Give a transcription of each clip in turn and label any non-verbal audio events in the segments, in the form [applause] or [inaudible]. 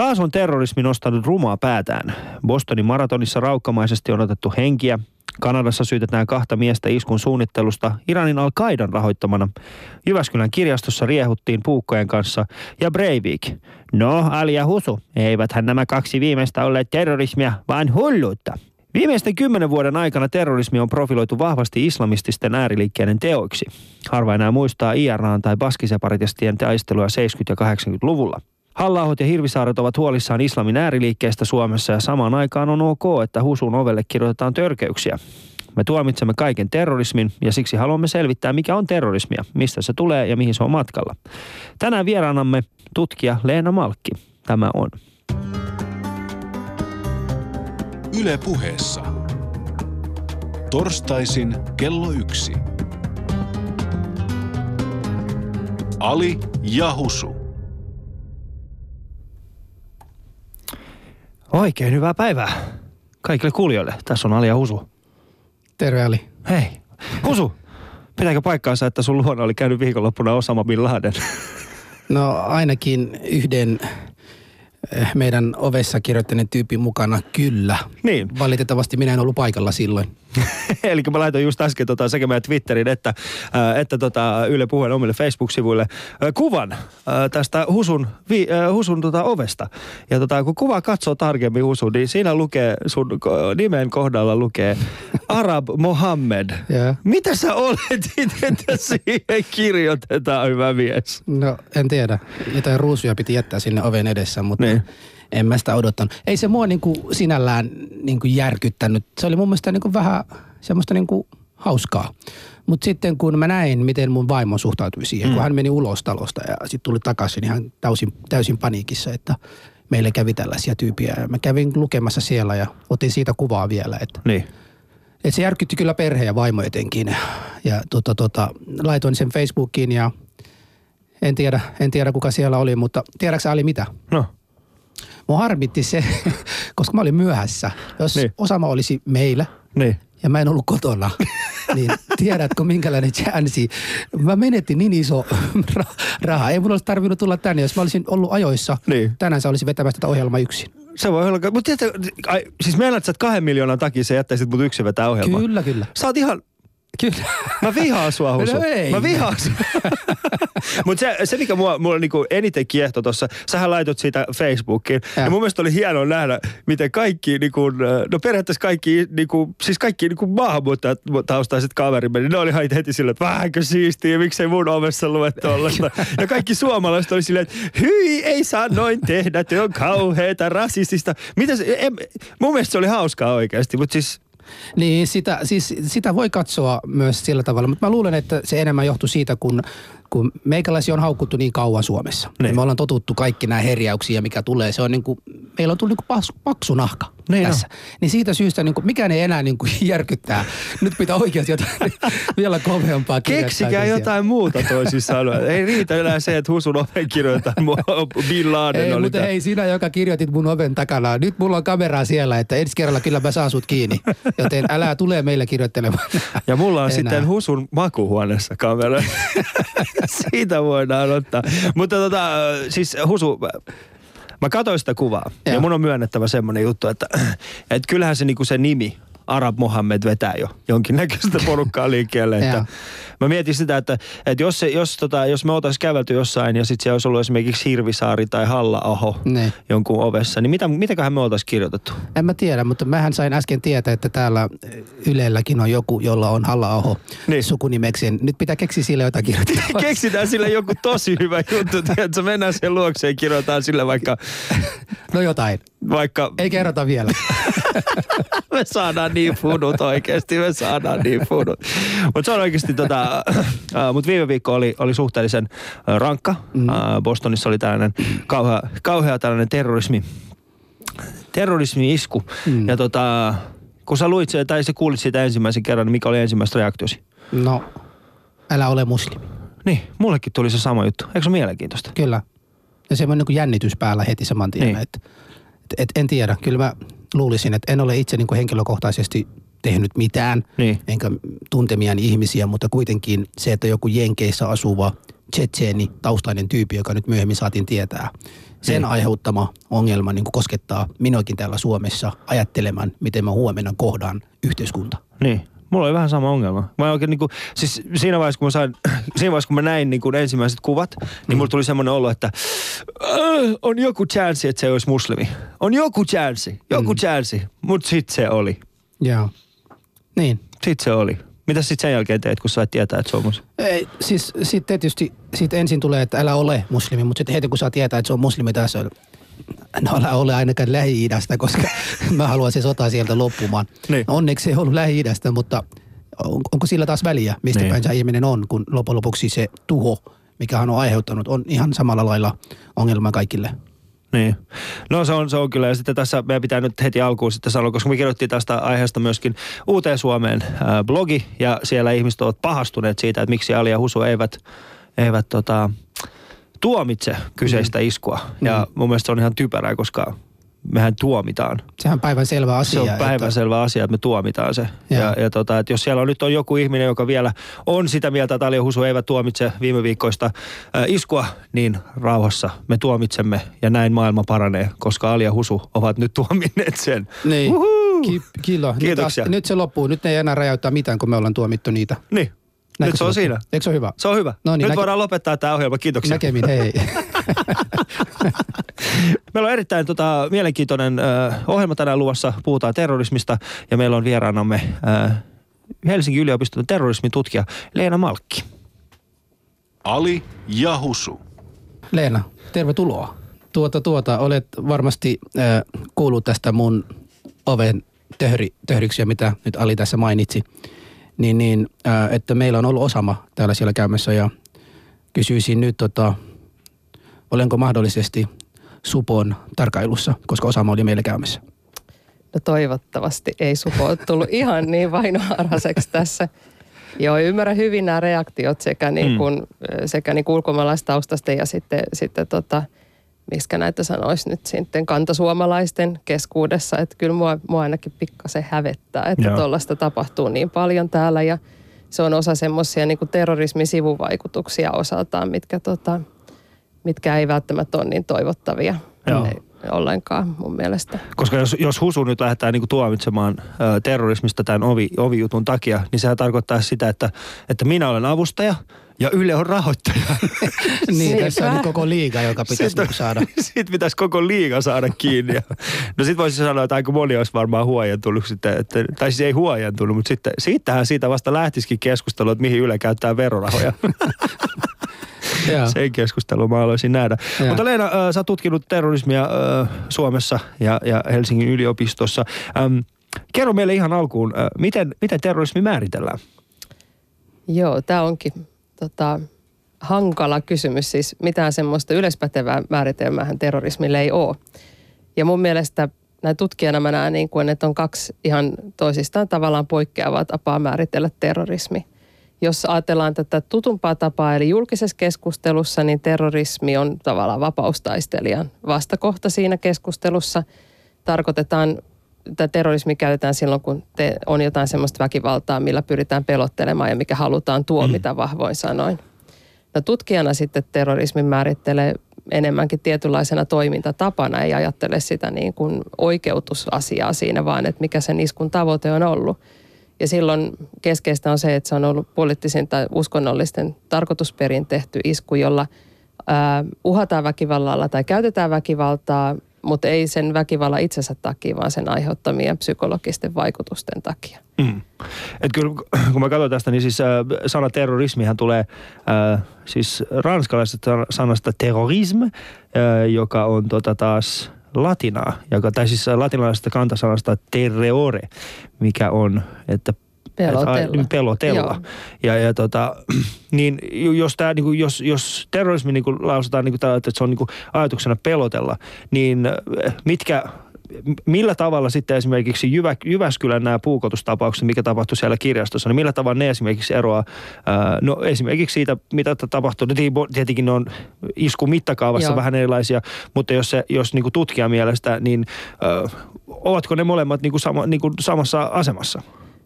Taas on terrorismi nostanut rumaa päätään. Bostonin maratonissa raukkamaisesti on otettu henkiä. Kanadassa syytetään kahta miestä iskun suunnittelusta Iranin al-Qaidan rahoittamana. Jyväskylän kirjastossa riehuttiin puukkojen kanssa ja Breivik. No, Ali ja Husu, eiväthän nämä kaksi viimeistä olleet terrorismia, vaan hulluutta. Viimeisten kymmenen vuoden aikana terrorismi on profiloitu vahvasti islamististen ääriliikkeiden teoiksi. Harva enää muistaa IRAan tai baskiseparatistien taistelua 70- ja 80-luvulla. Halla ja Hirvisaaret ovat huolissaan islamin ääriliikkeestä Suomessa ja samaan aikaan on ok, että Husun ovelle kirjoitetaan törkeyksiä. Me tuomitsemme kaiken terrorismin ja siksi haluamme selvittää, mikä on terrorismia, mistä se tulee ja mihin se on matkalla. Tänään vieraanamme tutkija Leena Malkki. Tämä on. Yle puheessa. Torstaisin kello yksi. Ali ja Oikein hyvää päivää kaikille kuulijoille. Tässä on Ali ja Husu. Terve Ali. Hei. Husu, pitääkö paikkaansa, että sun luona oli käynyt viikonloppuna Osama Bin Laden? No ainakin yhden Eh, meidän ovessa kirjoittaneen tyypin mukana, kyllä. Niin. Valitettavasti minä en ollut paikalla silloin. [laughs] Eli mä laitoin just äsken tota, sekä meidän Twitterin että, ää, että tota, Yle Puheen omille Facebook-sivuille ää, kuvan ää, tästä Husun, vi, ää, Husun tota, ovesta. Ja tota, kun kuva katsoo tarkemmin Husun, niin siinä lukee, sun nimen kohdalla lukee [laughs] Arab Mohammed. Yeah. Mitä sä oletit, [laughs] että siihen kirjoitetaan, hyvä mies? No, en tiedä. Jotain ruusuja piti jättää sinne oven edessä, mutta niin. En mä sitä odottanut. Ei se mua niin kuin sinällään niin kuin järkyttänyt. Se oli mun mielestä niin kuin vähän semmoista niin kuin hauskaa. Mutta sitten kun mä näin, miten mun vaimo suhtautui siihen, mm. kun hän meni ulos talosta ja sitten tuli takaisin ihan täysin, täysin paniikissa, että meille kävi tällaisia tyypiä. Ja mä kävin lukemassa siellä ja otin siitä kuvaa vielä. Että niin. Et se järkytti kyllä perhe ja vaimo etenkin. Ja tota, tota, laitoin sen Facebookiin ja en tiedä, en tiedä kuka siellä oli, mutta tiedätkö Ali mitä? No. Mua harmitti se, [laughs] koska mä olin myöhässä. Jos niin. Osama olisi meillä niin. ja mä en ollut kotona, [laughs] niin tiedätkö minkälainen chanssi. Mä menetin niin iso [laughs] raha. Ei mun olisi tarvinnut tulla tänne. Jos mä olisin ollut ajoissa, niin. tänään sä olisi vetämässä tätä ohjelmaa yksin. Se voi olla, mutta tiedätkö, ai, siis meillä että sä kahden miljoonan takia sä jättäisit mut yksin vetää ohjelmaa. Kyllä, kyllä. Sä oot ihan, Kyllä. Mä vihaan sua, Husu. No ei. Mä vihaan sua. Mutta se, se, mikä mua, mulla niinku eniten kiehtoi tuossa, sähän laitot siitä Facebookiin. Ja. ja mun mielestä oli hienoa nähdä, miten kaikki, niinku, no periaatteessa kaikki, niinku, siis kaikki niinku maahanmuuttajat taustaiset kaverimme, niin ne oli heti silleen, että vähänkö siistiä, miksei mun ovessa lue tollasta. [laughs] ja kaikki suomalaiset oli silleen, että hyi, ei saa noin tehdä, te on kauheeta, rasistista. Mitä se, em, mun mielestä se oli hauskaa oikeasti, mutta siis niin, sitä, siis, sitä voi katsoa myös sillä tavalla, mutta mä luulen, että se enemmän johtuu siitä, kun kun meikäläisiä on haukuttu niin kauan Suomessa. Niin. Me ollaan totuttu kaikki nämä herjäyksiä, mikä tulee. Se on niin kuin, meillä on tullut niin kuin paksu nahka niin tässä. On. Niin siitä syystä niin kuin, mikään ei enää niin kuin järkyttää. Nyt pitää oikeasti jotain [laughs] vielä koveampaa Keksikää jotain muuta toisin sanoen. Ei riitä enää se, että Husun oven kirjoittaa Bin Laden Ei, oli mutta hei, sinä, joka kirjoitit mun oven takana. Nyt mulla on kameraa siellä, että ensi kerralla kyllä mä saan sut kiinni. Joten älä tule meille kirjoittelemaan. Ja mulla on enää. sitten Husun makuhuoneessa kamera. [laughs] Siitä voidaan ottaa. Mutta tota, siis Husu, mä katsoin sitä kuvaa. Ja, ja mun on myönnettävä semmonen juttu, että, että kyllähän se, niinku se nimi Arab Mohammed vetää jo jonkinnäköistä [laughs] porukkaa liikkeelle. Että mä mietin sitä, että, että jos, se, jos, tota, jos me oltaisiin kävelty jossain ja sitten siellä olisi ollut esimerkiksi Hirvisaari tai Halla-aho ne. jonkun ovessa, niin mitä, mitäköhän me oltaisiin kirjoitettu? En mä tiedä, mutta mähän sain äsken tietää, että täällä Ylelläkin on joku, jolla on Halla-aho niin. sukunimeksi. Nyt pitää keksiä sille jotain kirjoittaa. Keksitään sille joku tosi hyvä juttu, että mennään sen luokseen ja kirjoitetaan sille vaikka... No jotain. Vaikka... Ei kerrota vielä. [laughs] [laughs] me saadaan niin funut oikeasti, me saadaan niin funut. Mutta se on oikeasti tota, [clears throat] uh, mut viime viikko oli, oli suhteellisen rankka. Mm. Bostonissa oli tällainen kauhea, kauhea tällainen terrorismi, terrorismi-isku. Mm. Ja tota, kun sä luit tai sä kuulit siitä ensimmäisen kerran, niin mikä oli ensimmäistä reaktiosi? No, älä ole muslimi. Niin, mullekin tuli se sama juttu. Eikö se mielenkiintoista? Kyllä. Ja se on niin jännitys päällä heti saman tien. Niin. Että et, et, en tiedä. Kyllä mä luulisin, että en ole itse niin kuin henkilökohtaisesti tehnyt mitään, niin. enkä tuntemiaan ihmisiä, mutta kuitenkin se, että joku Jenkeissä asuva tsetseeni taustainen tyyppi, joka nyt myöhemmin saatiin tietää, sen Niin. aiheuttama ongelma niin kuin koskettaa minuakin täällä Suomessa ajattelemaan, miten mä huomenna kohdaan yhteiskunta. Niin. Mulla oli vähän sama ongelma. Mä oikein niinku, siis siinä vaiheessa kun mä sain, [clears throat] siinä vaiheessa kun mä näin niinku ensimmäiset kuvat, niin mulla tuli semmoinen olo, että äh, on joku chanssi, että se olisi muslimi. On joku chanssi, joku mm. chanssi. Mut sit se oli. Joo. Niin. Sit se oli. Mitä sit sen jälkeen teit, kun sait tietää, että se on muslimi? Ei, siis sitten tietysti sit ensin tulee, että älä ole muslimi, mutta sitten heti kun saa tietää, että se on muslimi tässä, [laughs] no älä ole ainakaan Lähi-idästä, koska [laughs] mä haluan se sota sieltä loppumaan. Niin. No onneksi se ei ollut Lähi-idästä, mutta on, onko sillä taas väliä, mistä Niin. päin se ihminen on, kun loppujen lopuksi se tuho, mikä hän on aiheuttanut, on ihan samalla lailla ongelma kaikille. Niin. No se on, se on kyllä. Ja sitten tässä meidän pitää nyt heti alkuun sitten sanoa, koska me kirjoittiin tästä aiheesta myöskin Uuteen Suomeen blogi. Ja siellä ihmiset ovat pahastuneet siitä, että miksi Ali ja Husu eivät, eivät tota, tuomitse kyseistä Mm. iskua. Ja mun mielestä se on ihan typerää, koska mehän tuomitaan. Sehän on päivän selvä Se asia. on että- päivänselvä asia, että me tuomitaan se. Ja, Joo. ja tota, että jos siellä on nyt on joku ihminen, joka vielä on sitä mieltä, että Ali ja Husu eivät tuomitse viime viikkoista äh, iskua, niin rauhassa me tuomitsemme ja näin maailma paranee, koska Ali ja Husu ovat nyt tuominneet sen. Niin. Ki- kilo. Kiitoksia. Nyt, nyt se loppuu. Nyt ne ei enää räjäyttää mitään, kun me ollaan tuomittu niitä. Niin, Näinkö nyt se on siinä. Eikö se ole hyvä? Se on hyvä. No niin, nyt näke- voidaan lopettaa tämä ohjelma. Kiitoksia. Näkemin, hei. [laughs] Meillä on erittäin tota, mielenkiintoinen ö, ohjelma tänään luvassa. Puhutaan terrorismista ja meillä on vieraanamme ö, Helsingin yliopiston terrorismitutkija Leena Malkki. Ali ja Husu. Leena, tervetuloa. Tuota, tuota, olet varmasti äh, kuullut tästä mun oven töhri, töhriksiä, mitä nyt Ali tässä mainitsi. Niin, niin äh, että meillä on ollut Osama täällä siellä käymässä ja kysyisin nyt, tota, olenko mahdollisesti Supon tarkailussa, koska Osama oli meillä käymässä. No toivottavasti ei supo ole tullut ihan niin vainoharhaseksi tässä. Joo, ymmärrän hyvin nämä reaktiot sekä, niin kuin, mm. sekä niin kuin ulkomaalaistaustasten ja sitten, sitten tota, miskä näitä sanoisi nyt sitten kantasuomalaisten keskuudessa. Että kyllä mua, mua ainakin pikkasen hävettää, että tuollaista tapahtuu niin paljon täällä ja se on osa semmoisia niin terrorismin sivuvaikutuksia osaltaan, mitkä, tota, mitkä ei välttämättä ole niin toivottavia Joo. ollenkaan mun mielestä. Koska jos, jos Husu nyt lähdetään niin tuomitsemaan ö, terrorismista tämän ovi, ovijutun takia, niin sehän tarkoittaa sitä, että, että minä olen avustaja ja Yle on rahoittaja. [laughs] niin, tässä on koko liiga, joka pitäisi Sitten- saada. [laughs] Sitten pitäisi koko liiga saada kiinni. Ja, [laughs] no sitten voisi sanoa, että aika moni olisi varmaan huojentunut sitten, että, tai siis ei huojentunut, mutta sitten, siitähän siitä vasta lähtisikin keskustelu, että mihin Yle käyttää verorahoja. Sen keskustelun mä haluaisin nähdä. Joo. Mutta Leena, äh, sä oot tutkinut terrorismia äh, Suomessa ja, ja Helsingin yliopistossa. Ähm, kerro meille ihan alkuun, äh, miten, miten terrorismi määritellään? Joo, tämä onkin tota, hankala kysymys. Siis mitään semmoista yleispätevää määritelmäähän terrorismille ei ole. Ja mun mielestä näin tutkijana mä näen, niin kuin, että on kaksi ihan toisistaan tavallaan poikkeavaa tapaa määritellä terrorismi. Jos ajatellaan tätä tutumpaa tapaa, eli julkisessa keskustelussa, niin terrorismi on tavallaan vapaustaistelijan vastakohta siinä keskustelussa. Tarkoitetaan, että terrorismi käytetään silloin, kun te, on jotain sellaista väkivaltaa, millä pyritään pelottelemaan ja mikä halutaan tuomita vahvoin sanoin. No tutkijana sitten terrorismin määrittelee enemmänkin tietynlaisena toimintatapana, ei ajattele sitä niin kuin oikeutusasiaa siinä, vaan että mikä sen iskun tavoite on ollut. Ja silloin keskeistä on se, että se on ollut poliittisen tai uskonnollisten tarkoitusperin tehty isku, jolla uhataan väkivallalla tai käytetään väkivaltaa, mutta ei sen väkivallan itsensä takia, vaan sen aiheuttamien psykologisten vaikutusten takia. Mm. Et kyllä, kun mä katson tästä, niin siis äh, sana terrorismihan tulee äh, siis ranskalaisesta sanasta terrorisme, äh, joka on tota taas latinaa, joka, tai siis latinalaisesta kantasanasta terreore, mikä on, että Pelotella. Et, ai, pelotella. Joo. Ja, ja tota, [clears throat] niin jos, tää, niin jos, jos terrorismi niin lausutaan niin kuin, että se on niin kuin ajatuksena pelotella, niin äh, mitkä, millä tavalla sitten esimerkiksi Jyvä, Jyväskylän nämä puukotustapaukset, mikä tapahtui siellä kirjastossa, niin millä tavalla ne esimerkiksi eroaa, ää, no esimerkiksi siitä, mitä t- tapahtuu, no tietenkin ne on isku mittakaavassa Joo. vähän erilaisia, mutta jos, se, jos niin kuin tutkijan mielestä, niin ää, ovatko ne molemmat niin kuin sama, niin kuin samassa asemassa?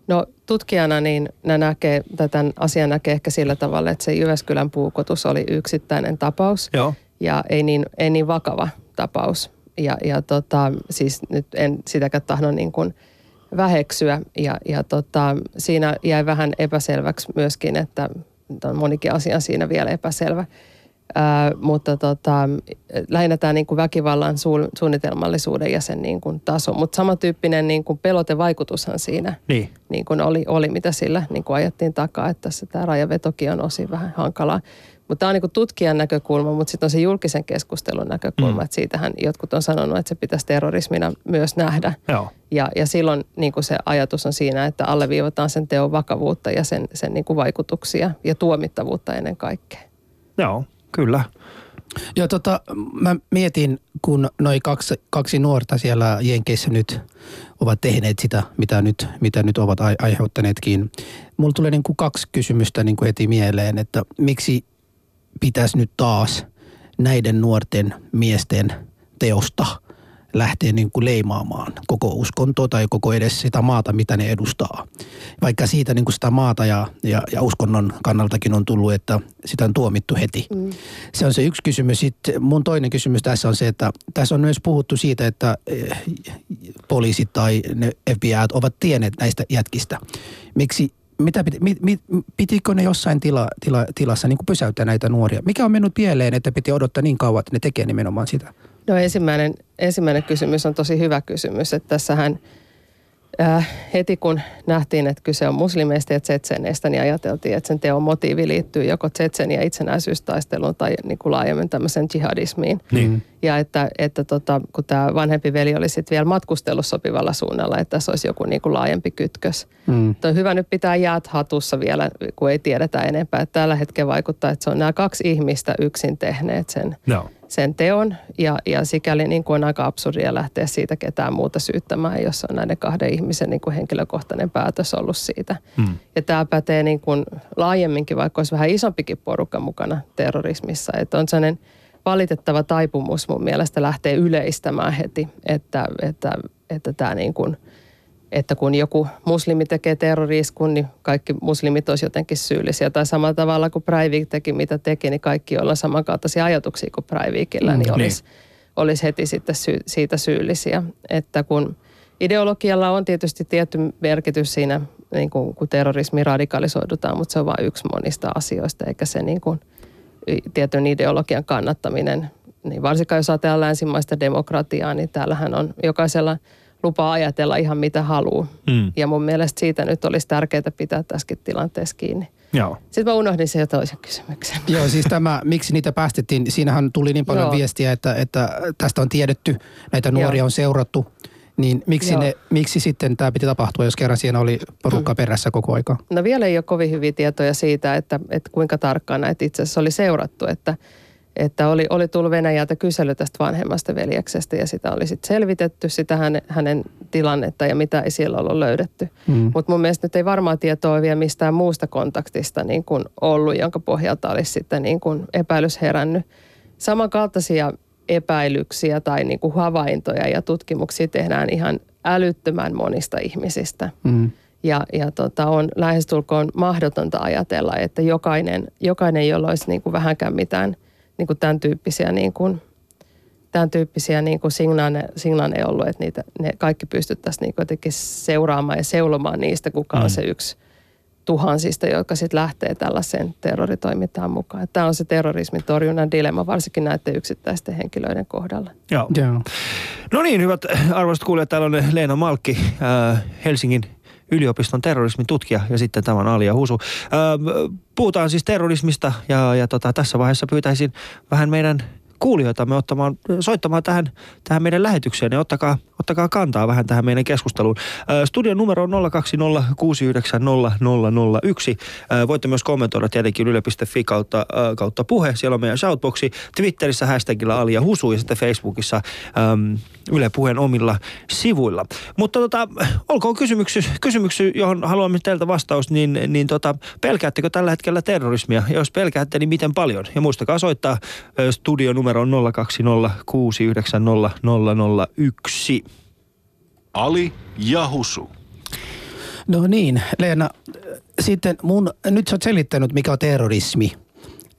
No tutkijana niin ne näkee, tätä asiaa näkee ehkä sillä tavalla, että se Jyväskylän puukotus oli yksittäinen tapaus Joo. ja ei niin, ei niin vakava tapaus. Ja, ja tota, siis nyt en sitäkään tahdo niin kuin väheksyä. Ja, ja tota, siinä jäi vähän epäselväksi myöskin, että on monikin asia siinä vielä epäselvä. Ää, mutta tota, lähinnä tämä niin kuin väkivallan su- suunnitelmallisuuden ja sen niin kuin taso. Mutta samantyyppinen niin kuin pelotevaikutushan siinä Niin. niin kuin oli, oli, mitä sillä niin kuin ajettiin takaa. Että tässä tämä rajavetokin on osin vähän hankalaa. Mutta tämä on niin kuin tutkijan näkökulma, mutta sitten on se julkisen keskustelun näkökulma. Mm. Mm. Että siitähän jotkut on sanonut, että se pitäisi terrorismina myös nähdä. Joo. Ja, ja silloin niin kuin se ajatus on siinä, että alleviivataan sen teon vakavuutta ja sen, sen niin kuin vaikutuksia ja tuomittavuutta ennen kaikkea. Joo, kyllä. Joo, tota, mä mietin, kun noi kaksi, kaksi nuorta siellä Jenkeissä nyt ovat tehneet sitä, mitä nyt, mitä nyt ovat ai- aiheuttaneetkin. Mulla tulee niin kuin kaksi kysymystä niin kuin heti mieleen, että miksi pitäisi nyt taas näiden nuorten miesten teosta lähteä niin kuin leimaamaan koko uskontoa tai koko edes sitä maata, mitä ne edustaa. Vaikka siitä niin kuin sitä maata ja, ja, ja uskonnon kannaltakin on tullut, että sitä on tuomittu heti. Mm. Se on se yksi kysymys. Sitten mun toinen kysymys tässä on se, että tässä on myös puhuttu siitä, että eh, poliisit tai ne FBI ovat tienneet näistä jätkistä. Miksi, mitä piti, mit, mit, pitikö ne jossain tila, tila, tilassa niin kuin pysäyttää näitä nuoria? Mikä on mennyt pieleen, että piti odottaa niin kauan, että ne tekee nimenomaan sitä? No ensimmäinen, ensimmäinen kysymys on tosi hyvä kysymys, että tässähän äh, heti kun nähtiin, että kyse on muslimeista ja tsetseneistä, niin ajateltiin, että sen teon motiivi liittyy joko tsetseniä itsenäisyystaisteluun tai niin kuin laajemmin tämmöisen jihadismiin. Niin. Ja että, että tota, kun tämä vanhempi veli oli sitten vielä matkustellut sopivalla suunnalla, että tässä olisi joku niin kuin laajempi kytkös. Mm. On hyvä nyt pitää jäät hatussa vielä, kun ei tiedetä enempää. Että tällä hetkellä vaikuttaa, että se on nämä kaksi ihmistä yksin tehneet sen, Joo. sen teon. Ja, ja sikäli niin kuin on aika absurdia lähteä siitä ketään muuta syyttämään, jos on näiden kahden ihmisen niin kuin henkilökohtainen päätös ollut siitä. Mm. Ja tämä pätee niin kuin laajemminkin, vaikka olisi vähän isompikin porukka mukana terrorismissa. Että on sellainen valitettava taipumus mun mielestä lähtee yleistämään heti, että, että, että tämä niin kuin, että kun joku muslimi tekee terroriiskun, niin kaikki muslimit olisi jotenkin syyllisiä. Tai samalla tavalla kuin Breivik teki, mitä teki, niin kaikki, joilla on samankaltaisia ajatuksia kuin Breivikillä, Mm, niin niin. olisi, olisi heti sitten sy- siitä syyllisiä. Että kun ideologialla on tietysti tietty merkitys siinä, niin kuin, kun terrorismi radikalisoidutaan, mutta se on vain yksi monista asioista, eikä se niin kuin, tietyn ideologian kannattaminen, niin varsinkaan jos ajatellaan länsimaista demokratiaa, niin täällähän on jokaisella lupa ajatella ihan mitä haluaa. Mm. Ja mun mielestä siitä nyt olisi tärkeää pitää tässäkin tilanteessa kiinni. Joo. Sitten mä unohdin sen jo toisen kysymyksen. [laughs] Joo, siis tämä, miksi niitä päästettiin, siinähän tuli niin paljon Joo. viestiä, että, että tästä on tiedetty, näitä nuoria Joo. on seurattu. Niin miksi, Joo. ne, miksi sitten tämä piti tapahtua, jos kerran siinä oli porukka perässä koko aika? No vielä ei ole kovin hyviä tietoja siitä, että, että kuinka tarkkaan näitä itse asiassa oli seurattu, että, että oli, oli tullut Venäjältä kysely tästä vanhemmasta veljeksestä ja sitä oli sitten selvitetty, sitä hänen, hänen tilannetta ja mitä ei siellä ollut löydetty. Mm. Mutta mun mielestä nyt ei varmaa tietoa vielä mistään muusta kontaktista niin kuin ollut, jonka pohjalta olisi sitten niin kuin epäilys herännyt. Samankaltaisia epäilyksiä tai niin kuin havaintoja ja tutkimuksia tehdään ihan älyttömän monista ihmisistä. Mm. Ja, ja tota, on lähestulkoon mahdotonta ajatella, että jokainen, jokainen jolla olisi niin kuin vähänkään mitään niin kuin tämän tyyppisiä, niin kuin, tämän tyyppisiä niin kuin signaaleja, signaaleja ollut, että niitä, ne kaikki pystyttäisiin niin kuin jotenkin seuraamaan ja seulomaan niistä, kuka on Mm. se yksi tuhansista, jotka sitten lähtee tällaiseen terroritoimintaan mukaan. Tämä on se terrorismin torjunnan dilemma, varsinkin näiden yksittäisten henkilöiden kohdalla. Joo. Joo. No niin, hyvät arvoisat kuulijat, täällä on Leena Malkki, äh, Helsingin yliopiston terrorismin tutkija ja sitten tämä on Alia Husu. Äh, puhutaan siis terrorismista ja, ja tota, tässä vaiheessa pyytäisin vähän meidän kuulijoitamme ottamaan, soittamaan tähän, tähän meidän lähetykseen ja ottakaa, ottakaa kantaa vähän tähän meidän keskusteluun. Studion numero on 020690001. Ö, Voitte myös kommentoida tietenkin yle.fi kautta, kautta puhe. Siellä on meidän shoutboxi. Twitterissä hashtagilla Alia Husu ja sitten Facebookissa Yle Puheen omilla sivuilla. Mutta tota, olkoon kysymyksy, kysymyksy, johon haluamme teiltä vastaus, niin, niin tota, pelkäättekö tällä hetkellä terrorismia? Ja jos pelkäätte, niin miten paljon? Ja muistakaa soittaa ö, studio numero on 020690001. Ali ja Husu. No niin, Leena, sitten mun, nyt sä oot selittänyt, mikä on terrorismi.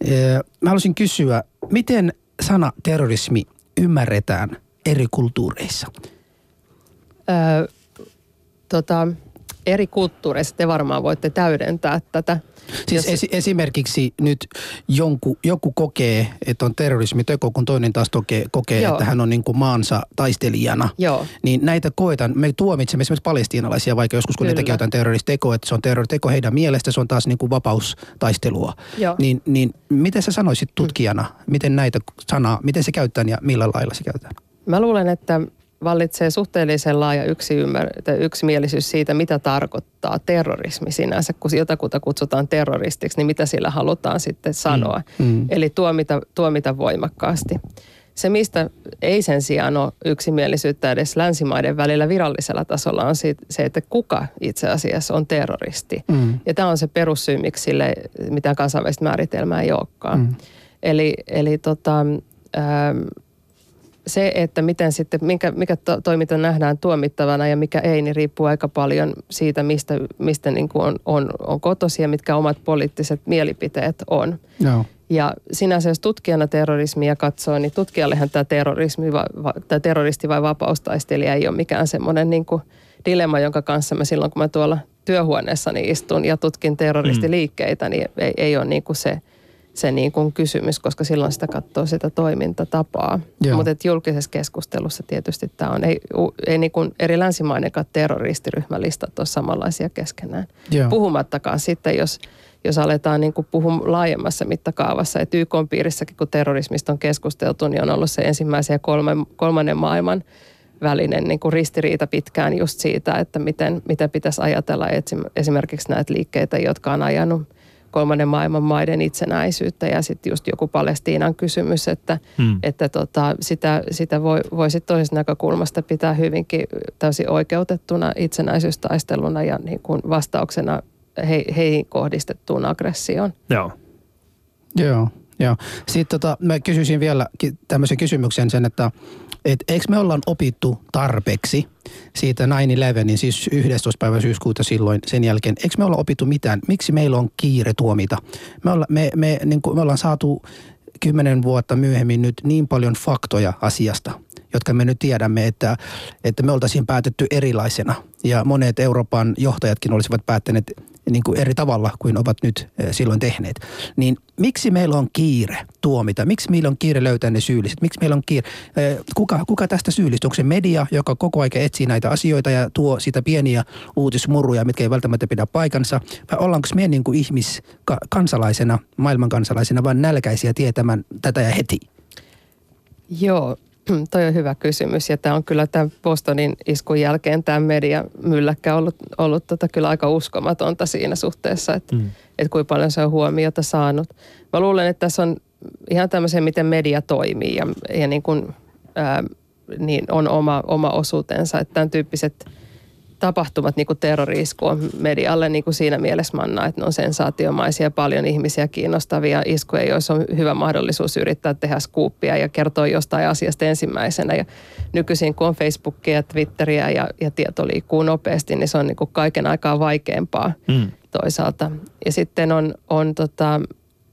Ee, Mä haluaisin kysyä, miten sana terrorismi ymmärretään eri kulttuureissa? Öö, tota, eri kulttuureissa te varmaan voitte täydentää tätä. Siis esi- esimerkiksi nyt jonku, joku kokee, että on terrorismiteko, kun toinen taas toke, kokee, Joo. että hän on niin kuin maansa taistelijana. Joo. Niin näitä koetaan, me tuomitsemme esimerkiksi palestiinalaisia, vaikka joskus kun Kyllä. ne tekevät jotain terroristeko, että se on terroriteko heidän mielestä, se on taas niin kuin vapaustaistelua. Joo. Niin, niin miten sä sanoisit tutkijana, mm. miten näitä sanaa, miten se käytetään ja millä lailla se käytetään? Mä luulen, että vallitsee suhteellisen laaja yksi yksimielisyys siitä, mitä tarkoittaa terrorismi sinänsä. Kun jotakuta kutsutaan terroristiksi, niin mitä sillä halutaan sitten sanoa. Mm. Mm. Eli tuomita, tuomita voimakkaasti. Se, mistä ei sen sijaan ole yksimielisyyttä edes länsimaiden välillä virallisella tasolla, on se, että kuka itse asiassa on terroristi. Mm. Ja tämä on se perussyy, miksi sille mitään kansainvälistä määritelmää ei olekaan. Mm. Eli, eli tota, ähm, se, että miten sitten, minkä, mikä to, toiminta nähdään tuomittavana ja mikä ei, niin riippuu aika paljon siitä, mistä, mistä niin kuin on, on, on kotosi ja mitkä omat poliittiset mielipiteet on. No. Ja sinänsä jos tutkijana terrorismia katsoo, niin tutkijallehan tämä, terrorismi, tämä terroristi vai vapaustaistelija ei ole mikään semmoinen niin kuin dilemma, jonka kanssa mä silloin, kun mä tuolla työhuoneessani istun ja tutkin terroristiliikkeitä, niin ei, ei ole niin kuin se – se niin kuin kysymys, koska silloin sitä katsoo sitä toimintatapaa. Mutta julkisessa keskustelussa tietysti tämä on, ei, ei niin kuin eri länsimainenkaan terroristiryhmälistat ole samanlaisia keskenään. Joo. Puhumattakaan sitten, jos, jos aletaan niin kuin puhua laajemmassa mittakaavassa, että YK piirissäkin, kun terrorismista on keskusteltu, niin on ollut se ensimmäisen ja kolme, kolmannen maailman välinen niin kuin ristiriita pitkään just siitä, että miten, miten pitäisi ajatella esimerkiksi näitä liikkeitä, jotka on ajanut kolmannen maailman maiden itsenäisyyttä ja sitten just joku Palestiinan kysymys, että, hmm. että tota, sitä, sitä voi, voi sitten toisesta näkökulmasta pitää hyvinkin täysin oikeutettuna itsenäisyystaisteluna ja niin kuin vastauksena he, heihin kohdistettuun aggressioon. Joo. Joo, joo. Sitten tota, mä kysyisin vielä tämmöisen kysymyksen sen, että et eikö me ollaan opittu tarpeeksi siitä 9-11, niin siis 11. päivä syyskuuta silloin sen jälkeen. Eikö me olla opittu mitään? Miksi meillä on kiire tuomita? Me, olla, me, me, niin kuin, me ollaan saatu kymmenen vuotta myöhemmin nyt niin paljon faktoja asiasta, jotka me nyt tiedämme, että, että me oltaisiin päätetty erilaisena. Ja monet Euroopan johtajatkin olisivat päättäneet niin kuin eri tavalla kuin ovat nyt silloin tehneet. Niin miksi meillä on kiire tuomita? Miksi meillä on kiire löytää ne syylliset? Miksi meillä on kiire? Kuka, kuka tästä syyllistyy? Onko se media, joka koko ajan etsii näitä asioita ja tuo sitä pieniä uutismurruja, mitkä ei välttämättä pidä paikansa? Vai ollaanko me niin kuin ihmis kansalaisena, maailman kansalaisena, vaan nälkäisiä tietämään tätä ja heti? Joo, Toi on hyvä kysymys ja tämä on kyllä tämän Bostonin iskun jälkeen tämä media mylläkkä ollut, ollut tota kyllä aika uskomatonta siinä suhteessa, että, mm. että kuinka paljon se on huomiota saanut. Mä luulen, että tässä on ihan tämmöisen, miten media toimii ja, ja niin kuin, ää, niin on oma, oma osuutensa, että tämän tyyppiset – tapahtumat niin terrori-isku on medialle niin kuin siinä mielessä manna, että ne on sensaatiomaisia, paljon ihmisiä kiinnostavia iskuja, joissa on hyvä mahdollisuus yrittää tehdä skuuppia ja kertoa jostain asiasta ensimmäisenä. Ja nykyisin kun on Facebookia ja Twitteriä ja, ja tieto liikkuu nopeasti, niin se on niin kuin kaiken aikaa vaikeampaa mm. toisaalta. Ja sitten on, on tota,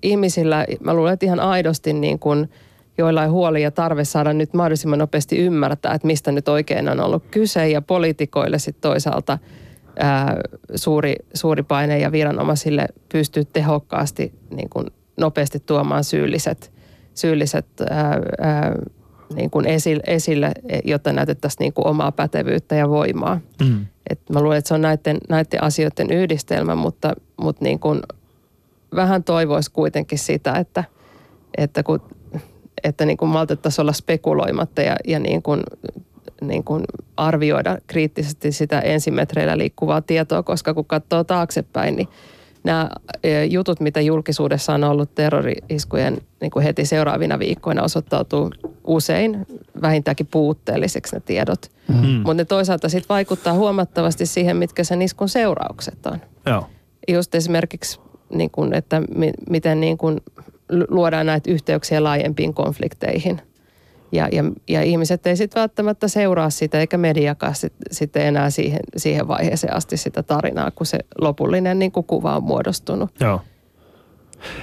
ihmisillä, mä luulen, että ihan aidosti niin kuin – joilla on huoli ja tarve saada nyt mahdollisimman nopeasti ymmärtää, että mistä nyt oikein on ollut kyse. Ja poliitikoille sitten toisaalta ää, suuri, suuri paine ja viranomaisille pystyy tehokkaasti niin kuin nopeasti tuomaan syylliset, syylliset ää, ää, niin kuin esille, esille, jotta näytettäisiin niin kuin omaa pätevyyttä ja voimaa. Mm. Et mä luulen, että se on näiden, näiden asioiden yhdistelmä, mutta, mutta niin kuin vähän toivoisi kuitenkin sitä, että, että kun että niin kuin maltettaisiin olla spekuloimatta ja, ja niin kuin, niin kuin arvioida kriittisesti sitä ensimetreillä liikkuvaa tietoa, koska kun katsoo taaksepäin, niin nämä e, jutut, mitä julkisuudessa on ollut terrori-iskujen niin kuin heti seuraavina viikkoina osoittautuu usein vähintäänkin puutteelliseksi ne tiedot. Mm-hmm. Mutta ne toisaalta sitten vaikuttaa huomattavasti siihen, mitkä sen iskun seuraukset on. Joo. Just esimerkiksi, niin kuin, että mi- miten niin kuin luodaan näitä yhteyksiä laajempiin konflikteihin. Ja, ja, ja ihmiset ei sitten välttämättä seuraa sitä, eikä mediakaan sitten sit enää siihen, siihen vaiheeseen asti sitä tarinaa, kun se lopullinen niin kuin kuva on muodostunut. Joo.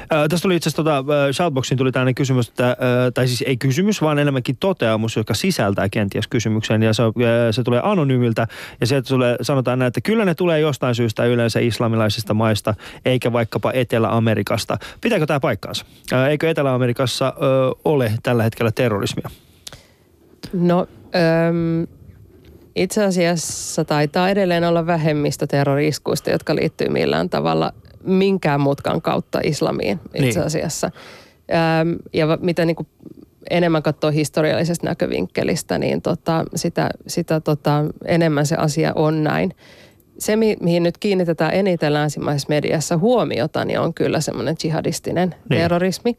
Tästä tuli itse asiassa tota, Shoutboxiin tuli tällainen kysymys, että, tai siis ei kysymys, vaan enemmänkin toteamus, joka sisältää kenties kysymyksen. Ja se, se tulee anonyymiltä ja sieltä tulee, sanotaan näin, että kyllä ne tulee jostain syystä yleensä islamilaisista maista, eikä vaikkapa Etelä-Amerikasta. Pitääkö tämä paikkaansa? Eikö Etelä-Amerikassa ole tällä hetkellä terrorismia? No, öm, itse asiassa taitaa edelleen olla vähemmistö terroriskuista, jotka liittyy millään tavalla minkään mutkan kautta islamiin itse Niin. asiassa. Öm, ja mitä niin kuin enemmän katsoo historiallisesta näkövinkkelistä, niin tota, sitä, sitä tota, enemmän se asia on näin. Se, mi- mihin nyt kiinnitetään eniten länsimaisessa mediassa huomiota, niin on kyllä semmoinen jihadistinen Niin. terrorismi.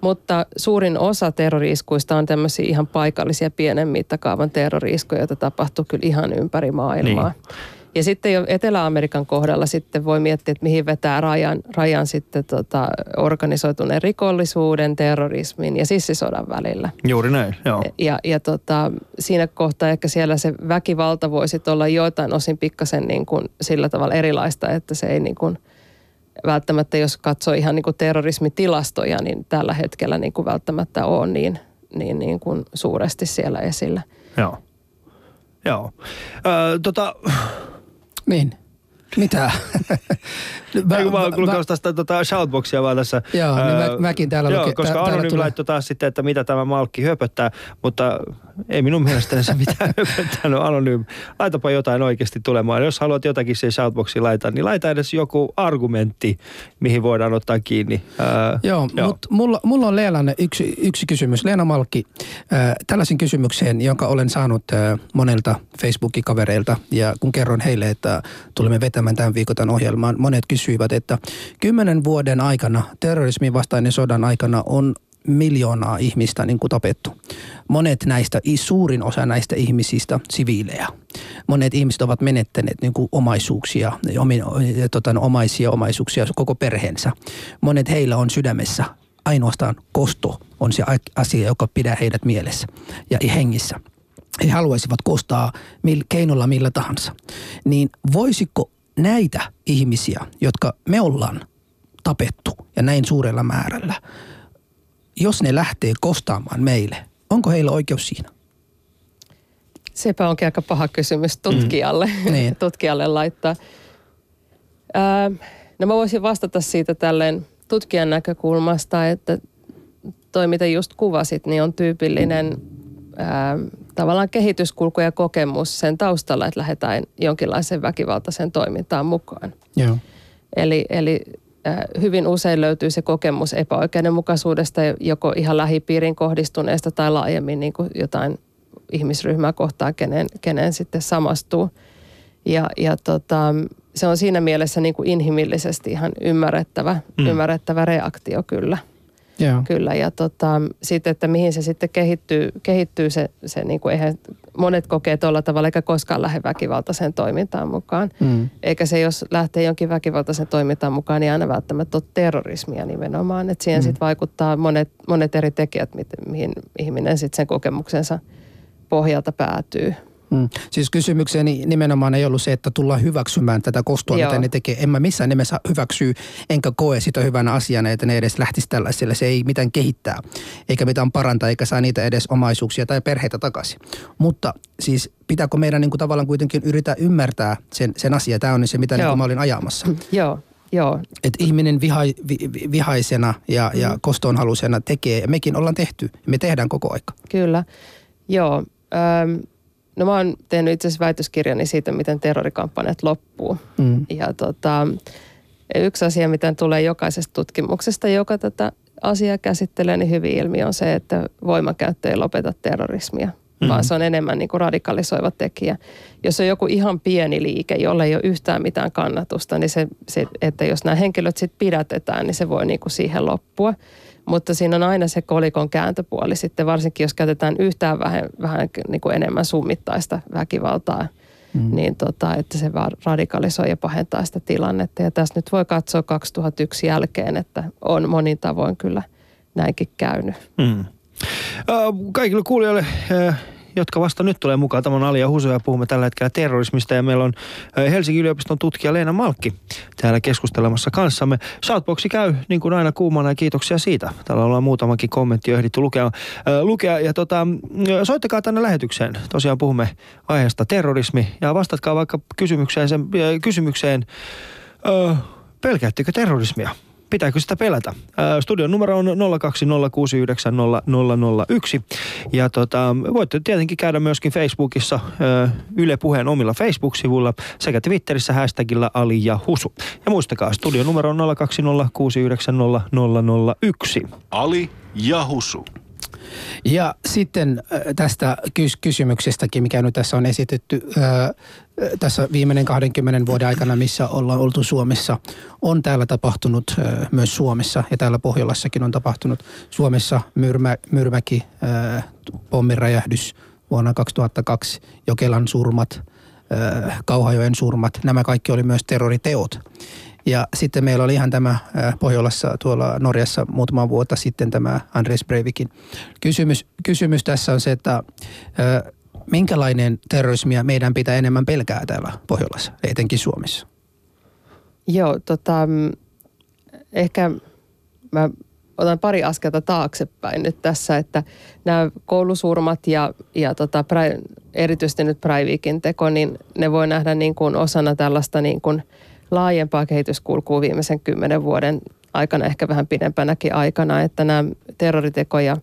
Mutta suurin osa terroriiskuista on tämmöisiä ihan paikallisia pienen mittakaavan terroriiskuja, joita tapahtuu kyllä ihan ympäri maailmaa. Niin. Ja sitten jo Etelä-Amerikan kohdalla sitten voi miettiä, että mihin vetää rajan, rajan sitten tota organisoituneen rikollisuuden, terrorismin ja sissisodan välillä. Juuri näin, joo. Ja, ja tota, siinä kohtaa ehkä siellä se väkivalta voi sitten olla joitain osin pikkasen niin kuin sillä tavalla erilaista, että se ei niin kuin välttämättä, jos katsoo ihan niin kuin terrorismitilastoja, niin tällä hetkellä niin kuin välttämättä ole niin, niin, niin kuin suuresti siellä esillä. Joo. Joo. Ö, tota, Niin. Mitä? [laughs] Mä- Ei, kun mä mä- kulkenut tästä tota shoutboxia vaan tässä. Joo, niin mä- Ää, mäkin täällä Joo, luke- koska Anonym tulee- laittoi taas sitten, että mitä tämä Malkki höpöttää, mutta ei minun mielestäni se mitään [laughs] höpöttänyt Anonym. Laitapa jotain oikeasti tulemaan. Jos haluat jotakin siihen shoutboxiin laittaa, niin laita edes joku argumentti, mihin voidaan ottaa kiinni. Ää, Joo, joo. mutta mulla, mulla on Leelalle yksi, yksi kysymys. Leena Malkki, äh, tällaisen kysymyksen, jonka olen saanut äh, monelta Facebookin kavereilta ja kun kerron heille, että tulemme vetämään tämän tämän ohjelman, monet kysyivät, että kymmenen vuoden aikana, terrorismin vastainen sodan aikana on miljoonaa ihmistä niin kuin tapettu. Monet näistä, suurin osa näistä ihmisistä siviilejä. Monet ihmiset ovat menettäneet niin kuin omaisuuksia, omi, tota, omaisia omaisuuksia, koko perheensä. Monet heillä on sydämessä ainoastaan kosto on se asia, joka pidää heidät mielessä ja hengissä. He haluaisivat kostaa keinolla millä tahansa. Niin voisiko näitä ihmisiä, jotka me ollaan tapettu ja näin suurella määrällä, jos ne lähtee kostaamaan meille, onko heillä oikeus siinä? Sepä onkin aika paha kysymys tutkijalle, mm. Niin. [laughs] tutkijalle laittaa. Ää, no mä voisin vastata siitä tälleen tutkijan näkökulmasta, että toi mitä just kuvasit, niin on tyypillinen ää, tavallaan kehityskulku ja kokemus sen taustalla, että lähdetään jonkinlaiseen väkivaltaiseen toimintaan mukaan. Joo. Eli, eli äh, hyvin usein löytyy se kokemus epäoikeudenmukaisuudesta, joko ihan lähipiirin kohdistuneesta tai laajemmin niin kuin jotain ihmisryhmää kohtaan, kenen, kenen sitten samastuu. Ja, ja tota, se on siinä mielessä niin kuin inhimillisesti ihan ymmärrettävä, mm. ymmärrettävä reaktio kyllä. Joo. Kyllä, ja tota, sitten, että mihin se sitten kehittyy, kehittyy se, se niin kuin eihän monet kokee tuolla tavalla, eikä koskaan lähde väkivaltaiseen toimintaan mukaan. Mm. Eikä se, jos lähtee jonkin väkivaltaisen toimintaan mukaan, niin aina välttämättä ole terrorismia nimenomaan. Että siihen mm. sitten vaikuttaa monet, monet eri tekijät, mihin ihminen sitten sen kokemuksensa pohjalta päätyy. Mm. Siis kysymykseni nimenomaan ei ollut se, että tullaan hyväksymään tätä kostoa, Joo. mitä ne tekee. En mä missään nimessä hyväksyy, enkä koe sitä hyvänä asiana, että ne edes lähtisi tällaiselle. Se ei mitään kehittää, eikä mitään parantaa, eikä saa niitä edes omaisuuksia tai perheitä takaisin. Mutta siis pitääkö meidän niin kuin tavallaan kuitenkin yrittää ymmärtää sen, sen asian. Tämä on se, mitä niin kuin mä olin ajamassa. Joo, joo. Että ihminen viha, vi, vi- vihaisena ja, Mm. ja kostoonhaluisena tekee, ja mekin ollaan tehty, me tehdään koko aika. Kyllä. Joo. Öm, no mä oon tehnyt itse asiassa väitöskirjani siitä, miten terrorikampanjat loppuu. Mm. Ja tota, yksi asia, mitä tulee jokaisesta tutkimuksesta, joka tätä asiaa käsittelee, niin hyvin ilmi on se, että voimakäyttö ei lopeta terrorismia, mm-hmm. vaan se on enemmän niin kuin radikalisoiva tekijä. Jos on joku ihan pieni liike, jolle ei ole yhtään mitään kannatusta, niin se, se että jos nämä henkilöt sitten pidätetään, niin se voi niin kuin siihen loppua. Mutta siinä on aina se kolikon kääntöpuoli sitten, varsinkin jos käytetään yhtään vähän, vähän niin kuin enemmän summittaista väkivaltaa, mm. niin tota, että se vaan radikalisoi ja pahentaa sitä tilannetta. Ja tässä nyt voi katsoa 2001 jälkeen, että on monin tavoin kyllä näinkin käynyt. Mm. Kaikille kuulijoille jotka vasta nyt tulee mukaan. Tämä on Ali ja Husu ja puhumme tällä hetkellä terrorismista ja meillä on Helsingin yliopiston tutkija Leena Malkki täällä keskustelemassa kanssamme. Shoutboxi käy niin kuin aina kuumana ja kiitoksia siitä. Täällä ollaan muutamakin kommentti jo ehditty lukea. lukea ja tota, soittakaa tänne lähetykseen. Tosiaan puhumme aiheesta terrorismi ja vastatkaa vaikka kysymykseen, sen, kysymykseen pelkäättekö terrorismia? Pitääkö sitä pelätä? studion numero on 020690001 ja tota, voitte tietenkin käydä myöskin Facebookissa Yle Puheen omilla Facebook-sivuilla sekä Twitterissä hashtagilla Ali ja Husu. Ja muistakaa, studion numero on 020690001. Ali ja Husu. Ja sitten tästä kys- kysymyksestäkin, mikä nyt tässä on esitetty ää, tässä viimeinen 20 vuoden aikana, missä ollaan oltu Suomessa, on täällä tapahtunut myös Suomessa ja täällä Pohjolassakin on tapahtunut Suomessa Myrmä, Myrmäki, pommiräjähdys vuonna 2002, Jokelan surmat, Kauhajoen surmat, nämä kaikki oli myös terroriteot. Ja sitten meillä oli ihan tämä Pohjolassa tuolla Norjassa muutama vuotta sitten tämä Andres Breivikin. Kysymys, kysymys tässä on se, että minkälainen terrorismia meidän pitää enemmän pelkää täällä Pohjolassa, etenkin Suomessa? Joo, tota, mm, ehkä mä otan pari askelta taaksepäin nyt tässä, että nämä koulusurmat ja, ja tota, erityisesti nyt Breivikin teko, niin ne voi nähdä niin kuin osana tällaista niin kuin – laajempaa kehityskulkua viimeisen kymmenen vuoden aikana, ehkä vähän pidempänäkin aikana, että nämä terroritekoja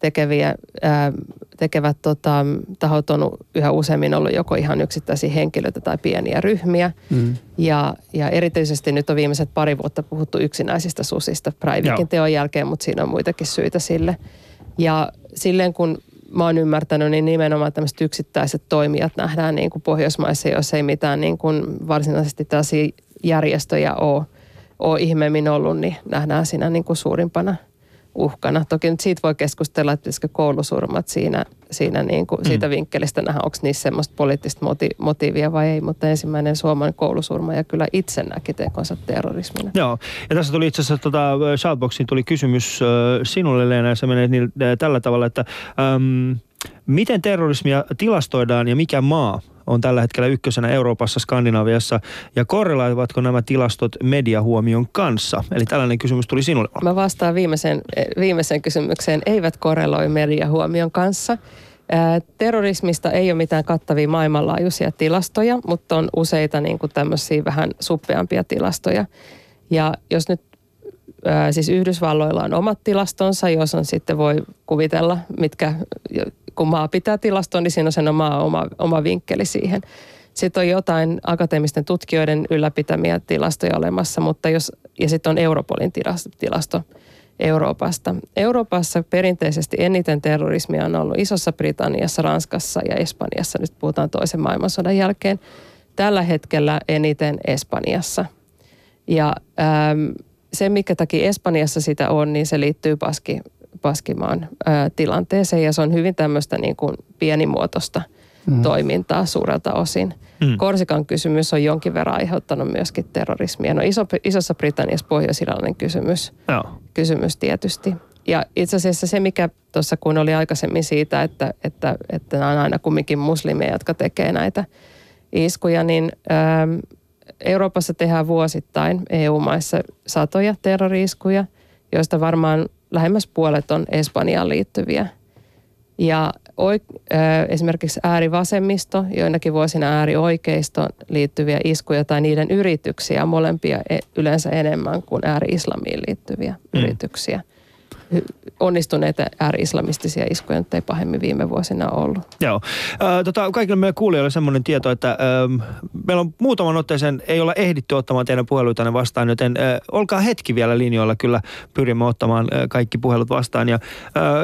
tekeviä, ää, tekevät tota, tahot on yhä useammin ollut joko ihan yksittäisiä henkilöitä tai pieniä ryhmiä. Mm. Ja, ja erityisesti nyt on viimeiset pari vuotta puhuttu yksinäisistä susista Breivikin teon jälkeen, mutta siinä on muitakin syitä sille. Ja silleen kun mä oon ymmärtänyt, niin nimenomaan tämmöiset yksittäiset toimijat nähdään niin kuin Pohjoismaissa, jos ei mitään niin kuin varsinaisesti tällaisia järjestöjä ole, ole ihmeemmin ollut, niin nähdään siinä niin kuin suurimpana uhkana. Toki nyt siitä voi keskustella, että pitäisikö koulusurmat siinä, siinä niin kuin, mm. siitä vinkkelistä nähdä, onko niissä semmoista poliittista moti- motiivia vai ei, mutta ensimmäinen suomalainen koulusurma ja kyllä itse näki tekonsa terrorismina. Joo, ja tässä tuli itse asiassa tota, Shoutboxiin tuli kysymys äh, sinulle Leena ja se menee niin, äh, tällä tavalla, että ähm, miten terrorismia tilastoidaan ja mikä maa on tällä hetkellä ykkösenä Euroopassa, Skandinaviassa ja korreloivatko nämä tilastot mediahuomion kanssa? Eli tällainen kysymys tuli sinulle. Mä vastaan viimeiseen, viimeiseen kysymykseen. Eivät korreloi mediahuomion kanssa. Terrorismista ei ole mitään kattavia maailmanlaajuisia tilastoja, mutta on useita niin kuin tämmöisiä vähän suppeampia tilastoja. Ja jos nyt siis Yhdysvalloilla on omat tilastonsa, jos on sitten voi kuvitella, mitkä kun maa pitää tilastoa, niin siinä on sen oma, oma, oma vinkkeli siihen. Sitten on jotain akateemisten tutkijoiden ylläpitämiä tilastoja olemassa, mutta jos, ja sitten on Europolin tilasto Euroopasta. Euroopassa perinteisesti eniten terrorismia on ollut Isossa Britanniassa, Ranskassa ja Espanjassa. Nyt puhutaan toisen maailmansodan jälkeen. Tällä hetkellä eniten Espanjassa. Ja ähm, se, mikä takia Espanjassa sitä on, niin se liittyy paski, Paskimaan ää, tilanteeseen ja se on hyvin tämmöistä niin kuin pienimuotoista mm. toimintaa suurelta osin. Mm. Korsikan kysymys on jonkin verran aiheuttanut myöskin terrorismia. No iso, Isossa Britanniassa pohjois kysymys, no. kysymys tietysti. Ja itse asiassa se, mikä tuossa kun oli aikaisemmin siitä, että, että, että nämä on aina kumminkin muslimeja, jotka tekee näitä iskuja, niin ää, Euroopassa tehdään vuosittain EU-maissa satoja terroriiskuja, joista varmaan lähemmäs puolet on Espanjaan liittyviä. Ja esimerkiksi äärivasemmisto, joinakin vuosina äärioikeisto liittyviä iskuja tai niiden yrityksiä, molempia e, yleensä enemmän kuin ääri-islamiin liittyviä mm. yrityksiä onnistuneita ääri-islamistisia iskuja nyt ei pahemmin viime vuosina ollut. Joo. Tota, kaikille meidän kuulijoille semmoinen tieto, että äh, meillä on muutaman otteeseen, ei olla ehditty ottamaan teidän puheluitanne vastaan, joten äh, olkaa hetki vielä linjoilla, kyllä pyrimme ottamaan äh, kaikki puhelut vastaan. Ja äh,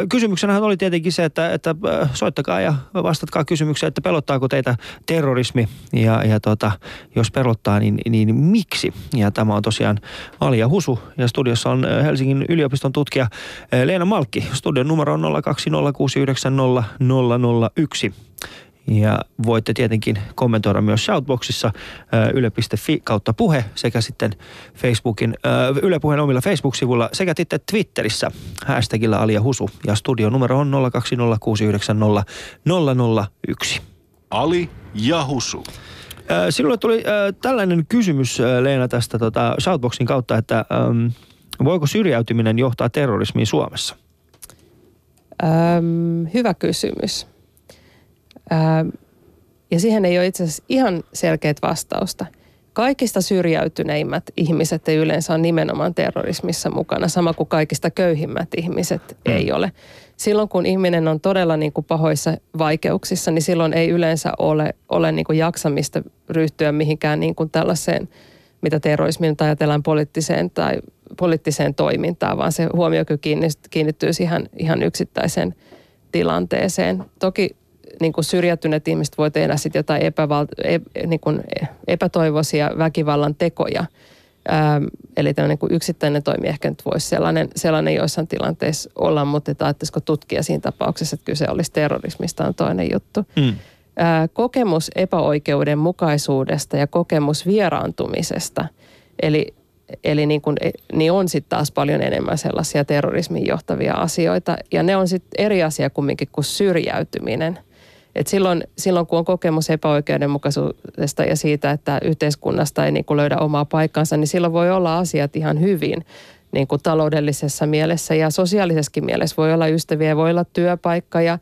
kysymyksenähän oli tietenkin se, että, että äh, soittakaa ja vastatkaa kysymykseen, että pelottaako teitä terrorismi ja, ja tota, jos pelottaa, niin, niin, niin miksi? Ja tämä on tosiaan Alia Husu ja studiossa on Helsingin yliopiston tutkija Leena Malkki, studion numero on 020690001. Ja voitte tietenkin kommentoida myös Shoutboxissa yle.fi kautta puhe sekä sitten Facebookin, Yle Puheen omilla Facebook-sivuilla sekä sitten Twitterissä hashtagilla Alia Husu. Ja studion numero on 020690001. Ali ja Husu. Sinulle tuli tällainen kysymys, Leena, tästä tota, Shoutboxin kautta, että äm, voiko syrjäytyminen johtaa terrorismiin Suomessa? Öm, hyvä kysymys. Öm, ja siihen ei ole itse asiassa ihan selkeät vastausta. Kaikista syrjäytyneimmät ihmiset ei yleensä ole nimenomaan terrorismissa mukana, sama kuin kaikista köyhimmät ihmiset mm. ei ole. Silloin kun ihminen on todella niin kuin pahoissa vaikeuksissa, niin silloin ei yleensä ole, ole niin kuin jaksamista ryhtyä mihinkään niin kuin tällaiseen, mitä terrorismin tai ajatellaan poliittiseen tai poliittiseen toimintaan, vaan se huomio kiinnittyy ihan, ihan yksittäiseen tilanteeseen. Toki niin kuin syrjäytyneet ihmiset voi tehdä sitten jotain epäval- e- niin kuin epätoivoisia väkivallan tekoja. Ähm, eli tämmöinen niin kuin yksittäinen toimi ehkä nyt voisi sellainen, sellainen joissain tilanteissa olla, mutta että ajattaisiko tutkia siinä tapauksessa, että kyse olisi terrorismista on toinen juttu. Mm. Kokemus epäoikeudenmukaisuudesta ja kokemus vieraantumisesta, eli Eli niin, kun, niin on sitten taas paljon enemmän sellaisia terrorismin johtavia asioita. Ja ne on sitten eri asia kumminkin kuin syrjäytyminen. Et silloin, silloin kun on kokemus epäoikeudenmukaisuudesta ja siitä, että yhteiskunnasta ei niin löydä omaa paikkansa, niin silloin voi olla asiat ihan hyvin niin kuin taloudellisessa mielessä ja sosiaalisessakin mielessä. Voi olla ystäviä, voi olla työpaikka ja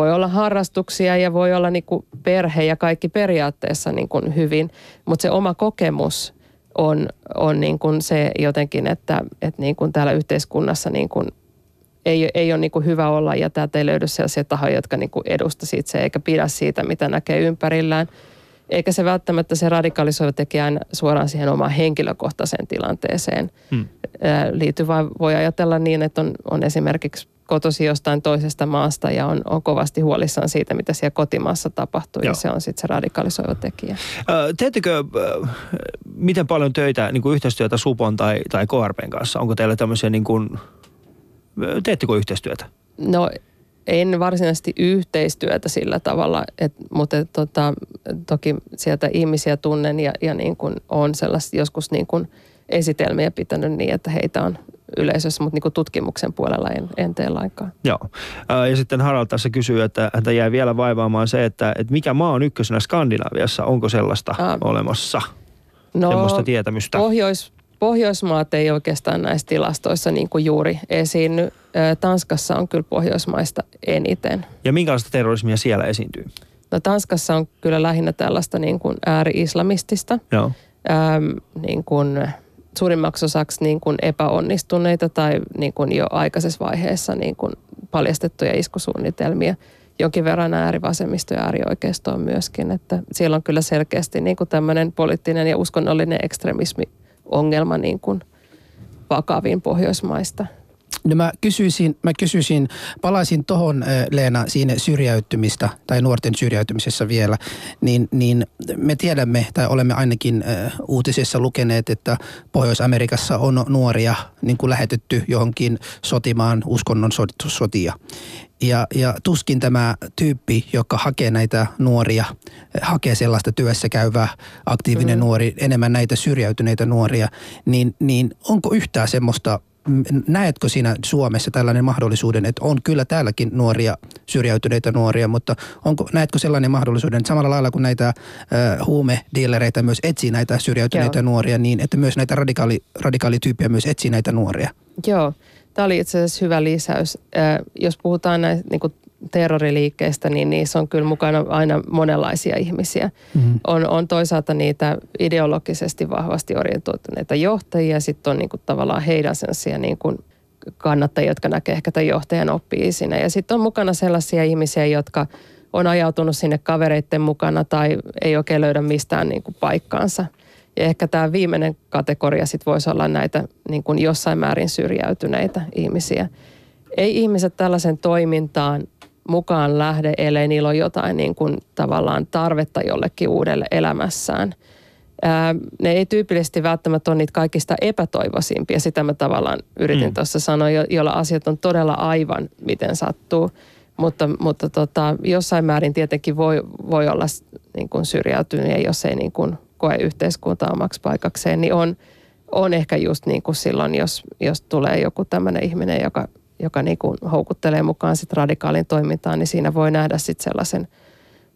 voi olla harrastuksia ja voi olla niin kuin perhe ja kaikki periaatteessa niin kuin hyvin. Mutta se oma kokemus on, on niin kuin se jotenkin, että, että niin kuin täällä yhteiskunnassa niin kuin ei, ei ole niin kuin hyvä olla ja täältä ei löydy sellaisia tahoja, jotka niin kuin edusta se eikä pidä siitä, mitä näkee ympärillään. Eikä se välttämättä se radikalisoiva tekijä suoraan siihen omaan henkilökohtaiseen tilanteeseen hmm. liity, vaan voi ajatella niin, että on, on esimerkiksi kotosi jostain toisesta maasta ja on, on kovasti huolissaan siitä, mitä siellä kotimaassa tapahtuu Joo. ja se on sitten se radikalisoiva tekijä. teettekö miten paljon töitä, niin kuin yhteistyötä Supon tai, tai KRPn kanssa? Onko teillä tämmöisiä niin kuin Teettekö yhteistyötä? No en varsinaisesti yhteistyötä sillä tavalla, et, mutta et, tota, toki sieltä ihmisiä tunnen ja, ja niin kuin on sellaista joskus niin kuin esitelmiä pitänyt niin, että heitä on yleisössä, mutta niin tutkimuksen puolella en, en tee lainkaan. Joo. Ja sitten Harald tässä kysyy, että häntä jäi vielä vaivaamaan se, että, että mikä maa on ykkösenä Skandinaviassa, onko sellaista Aa, olemassa? No, semmoista tietämystä. Pohjois, Pohjoismaat ei oikeastaan näissä tilastoissa niin kuin juuri esiinny. Tanskassa on kyllä Pohjoismaista eniten. Ja minkälaista terrorismia siellä esiintyy? No Tanskassa on kyllä lähinnä tällaista niin kuin ääri-islamistista. Joo. Ähm, niin kuin suurimmaksi osaksi niin kuin epäonnistuneita tai niin kuin jo aikaisessa vaiheessa niin kuin paljastettuja iskusuunnitelmia. Jonkin verran äärivasemmisto ja äärioikeisto on myöskin. Että siellä on kyllä selkeästi niin kuin tämmöinen poliittinen ja uskonnollinen ekstremismi ongelma niin kuin vakaviin Pohjoismaista. No mä kysyisin, mä kysyisin palaisin tuohon Leena siinä syrjäytymistä tai nuorten syrjäytymisessä vielä, niin, niin me tiedämme tai olemme ainakin uutisissa lukeneet, että Pohjois-Amerikassa on nuoria niin kuin lähetetty johonkin sotimaan uskonnon sotia. Ja, ja tuskin tämä tyyppi, joka hakee näitä nuoria, hakee sellaista työssä käyvää aktiivinen mm. nuori, enemmän näitä syrjäytyneitä nuoria, niin, niin onko yhtään semmoista näetkö sinä Suomessa tällainen mahdollisuuden, että on kyllä täälläkin nuoria, syrjäytyneitä nuoria, mutta onko, näetkö sellainen mahdollisuuden, että samalla lailla kuin näitä uh, huumedealereita myös etsii näitä syrjäytyneitä Joo. nuoria, niin että myös näitä radikaali, radikaalityyppejä myös etsii näitä nuoria? Joo, tämä oli itse asiassa hyvä lisäys. Äh, jos puhutaan näistä niin terroriliikkeistä, niin niissä on kyllä mukana aina monenlaisia ihmisiä. Mm-hmm. On, on toisaalta niitä ideologisesti vahvasti orientoituneita johtajia, sitten on niin kuin tavallaan heidän sellaisia niin kuin kannattajia, jotka näkee ehkä tämän johtajan oppii siinä. Ja sitten on mukana sellaisia ihmisiä, jotka on ajautunut sinne kavereiden mukana tai ei oikein löydä mistään niin kuin paikkaansa. Ja ehkä tämä viimeinen kategoria sitten voisi olla näitä niin kuin jossain määrin syrjäytyneitä ihmisiä. Ei ihmiset tällaisen toimintaan mukaan lähde, ellei niillä ole jotain niin kuin tavallaan tarvetta jollekin uudelle elämässään. Ää, ne ei tyypillisesti välttämättä ole niitä kaikista epätoivoisimpia, sitä mä tavallaan yritin mm. tuossa sanoa, jo, joilla asiat on todella aivan miten sattuu. Mutta, mutta tota, jossain määrin tietenkin voi, voi olla niin kuin syrjäytynyt ja jos ei niin kuin koe yhteiskuntaa omaksi paikakseen, niin on, on ehkä just niin kuin silloin, jos, jos tulee joku tämmöinen ihminen, joka, joka niin kuin houkuttelee mukaan sit radikaalin toimintaan, niin siinä voi nähdä sitten sellaisen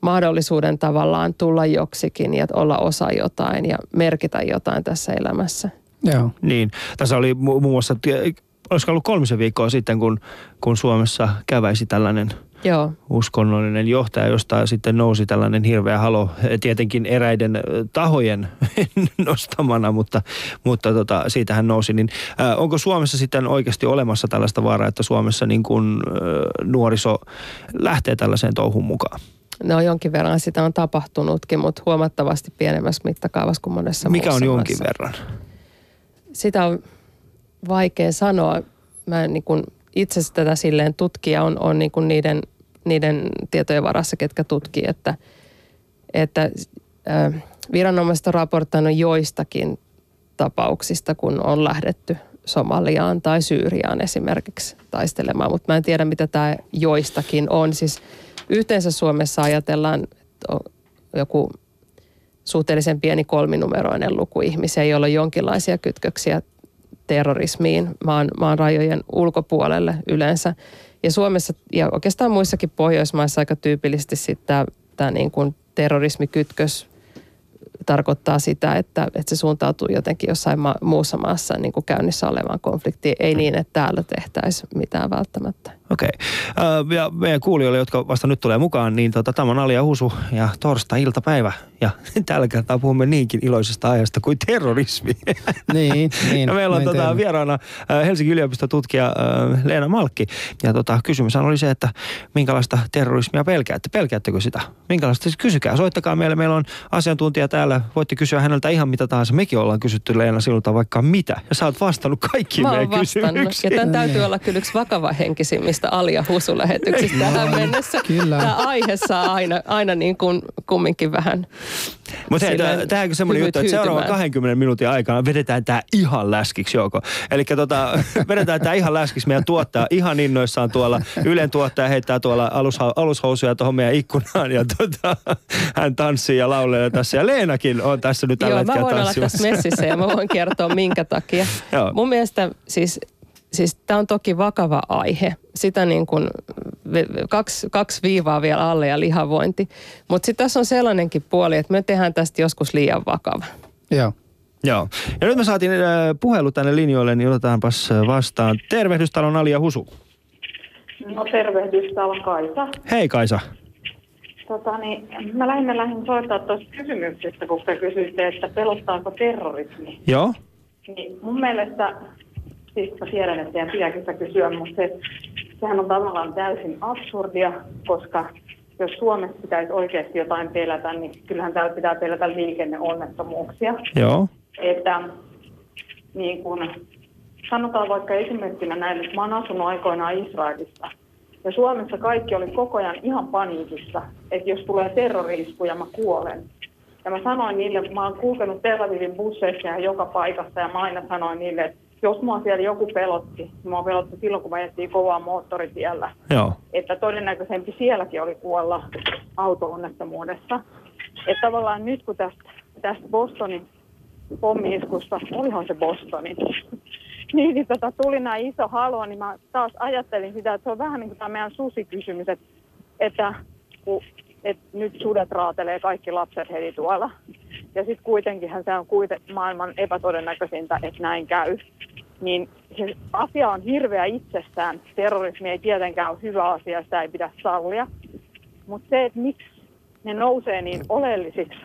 mahdollisuuden tavallaan tulla joksikin ja olla osa jotain ja merkitä jotain tässä elämässä. Joo. Niin, tässä oli mu- muun muassa, olisiko ollut kolmisen viikkoa sitten, kun, kun Suomessa käväisi tällainen Joo. uskonnollinen johtaja, josta sitten nousi tällainen hirveä halo, tietenkin eräiden tahojen [laughs] nostamana, mutta, mutta tota, siitä hän nousi. Niin, ää, onko Suomessa sitten oikeasti olemassa tällaista vaaraa, että Suomessa niin kuin, ää, nuoriso lähtee tällaiseen touhun mukaan? No jonkin verran sitä on tapahtunutkin, mutta huomattavasti pienemmässä mittakaavassa kuin monessa Mikä on jonkin maassa. verran? Sitä on vaikea sanoa. Mä en niin kuin itse tätä silleen tutkija on, on niin kuin niiden, niiden tietojen varassa, ketkä tutkii, että, että äh, viranomaiset on raportoinut joistakin tapauksista, kun on lähdetty Somaliaan tai Syyriaan esimerkiksi taistelemaan, mutta mä en tiedä, mitä tämä joistakin on. Siis yhteensä Suomessa ajatellaan että on joku suhteellisen pieni kolminumeroinen luku ihmisiä, joilla on jonkinlaisia kytköksiä terrorismiin maan, maan rajojen ulkopuolelle yleensä. Ja Suomessa ja oikeastaan muissakin Pohjoismaissa aika tyypillisesti sitten tämä, niin kuin terrorismikytkös tarkoittaa sitä, että, että se suuntautuu jotenkin jossain ma- muussa maassa niin kuin käynnissä olevaan konfliktiin. Ei niin, että täällä tehtäisiin mitään välttämättä. Okei. Okay. Ja meidän kuulijoille, jotka vasta nyt tulee mukaan, niin tota, tämä on Alia Husu ja torstai-iltapäivä. Ja [laughs] tällä kertaa puhumme niinkin iloisesta aiheesta kuin terrorismi. [laughs] Niin, niin. ja meillä on tota, vieraana Helsingin yliopiston tutkija Leena Malkki. Ja tota, kysymys oli se, että minkälaista terrorismia pelkäätte? Pelkäättekö sitä? Minkälaista? Siis kysykää, soittakaa meille. Meillä on asiantuntija täällä. Voitte kysyä häneltä ihan mitä tahansa. Mekin ollaan kysytty Leena sinulta vaikka mitä. Ja sä oot vastannut kaikkiin meidän vastannut. Ja kysymyksiin. tämän täytyy olla kyllä yksi henkisimmistä Alia Husu-lähetyksistä tähän mennessä. Kyllä. Tämä aihe saa aina, aina niin kuin kumminkin vähän Mutta hei, tämähän on semmoinen juttu, että seuraavan hyytymään. 20 minuutin aikana vedetään tämä ihan läskiksi joko. Eli tota, [laughs] vedetään tämä ihan läskiksi meidän tuottaja ihan innoissaan tuolla. Ylen tuottaja heittää tuolla alusha, alushousuja tuohon meidän ikkunaan ja tota, hän tanssii ja laulee tässä. Ja Leenakin on tässä nyt tällä Joo, mä hetkellä voin olla tässä messissä ja mä voin kertoa minkä takia. [laughs] Joo. Mun mielestä siis, siis tämä on toki vakava aihe. Sitä niin kuin kaksi, kaksi viivaa vielä alle ja lihavointi. Mutta sitten tässä on sellainenkin puoli, että me tehdään tästä joskus liian vakava. Joo. Joo. Ja nyt me saatiin äh, puhelu tänne linjoille, niin otetaanpas äh, vastaan. Tervehdystalon Alia Husu. No tervehdys, täällä on Kaisa. Hei Kaisa. Tota, niin, mä lähinnä lähdin soittaa tuosta kysymyksestä, kun te kysyitte, että pelottaako terrorismi. Joo. Niin mun mielestä, siis mä tiedän, että teidän pitääkin sitä kysyä, mutta se, sehän on tavallaan täysin absurdia, koska jos Suomessa pitäisi oikeasti jotain pelätä, niin kyllähän täällä pitää pelätä liikenneonnettomuuksia. Joo. että niin kun, sanotaan vaikka esimerkkinä näin, että mä oon asunut aikoinaan Israelissa. Ja Suomessa kaikki oli koko ajan ihan paniikissa, että jos tulee terrori-isku ja mä kuolen. Ja mä sanoin niille, mä oon kulkenut Tel Avivin busseissa ja joka paikassa ja mä aina sanoin niille, että jos mua siellä joku pelotti, niin mua pelotti silloin, kun mä ajettiin kovaa moottoritiellä Joo. että todennäköisempi sielläkin oli kuolla auto-onnettomuudessa. Että tavallaan nyt kun tästä, tästä Bostonin pommiiskusta, olihan se Bostoni, [laughs] niin, niin tota, tuli nämä iso halo, niin mä taas ajattelin sitä, että se on vähän niin kuin tämä meidän susikysymys, että, että, kun, että nyt sudet raatelee kaikki lapset heti tuolla. Ja sitten kuitenkinhan se on kuiten, maailman epätodennäköisintä, että näin käy. Niin se asia on hirveä itsessään. Terrorismi ei tietenkään ole hyvä asia, sitä ei pidä sallia. Mutta se, että miksi ne nousee niin oleellisiksi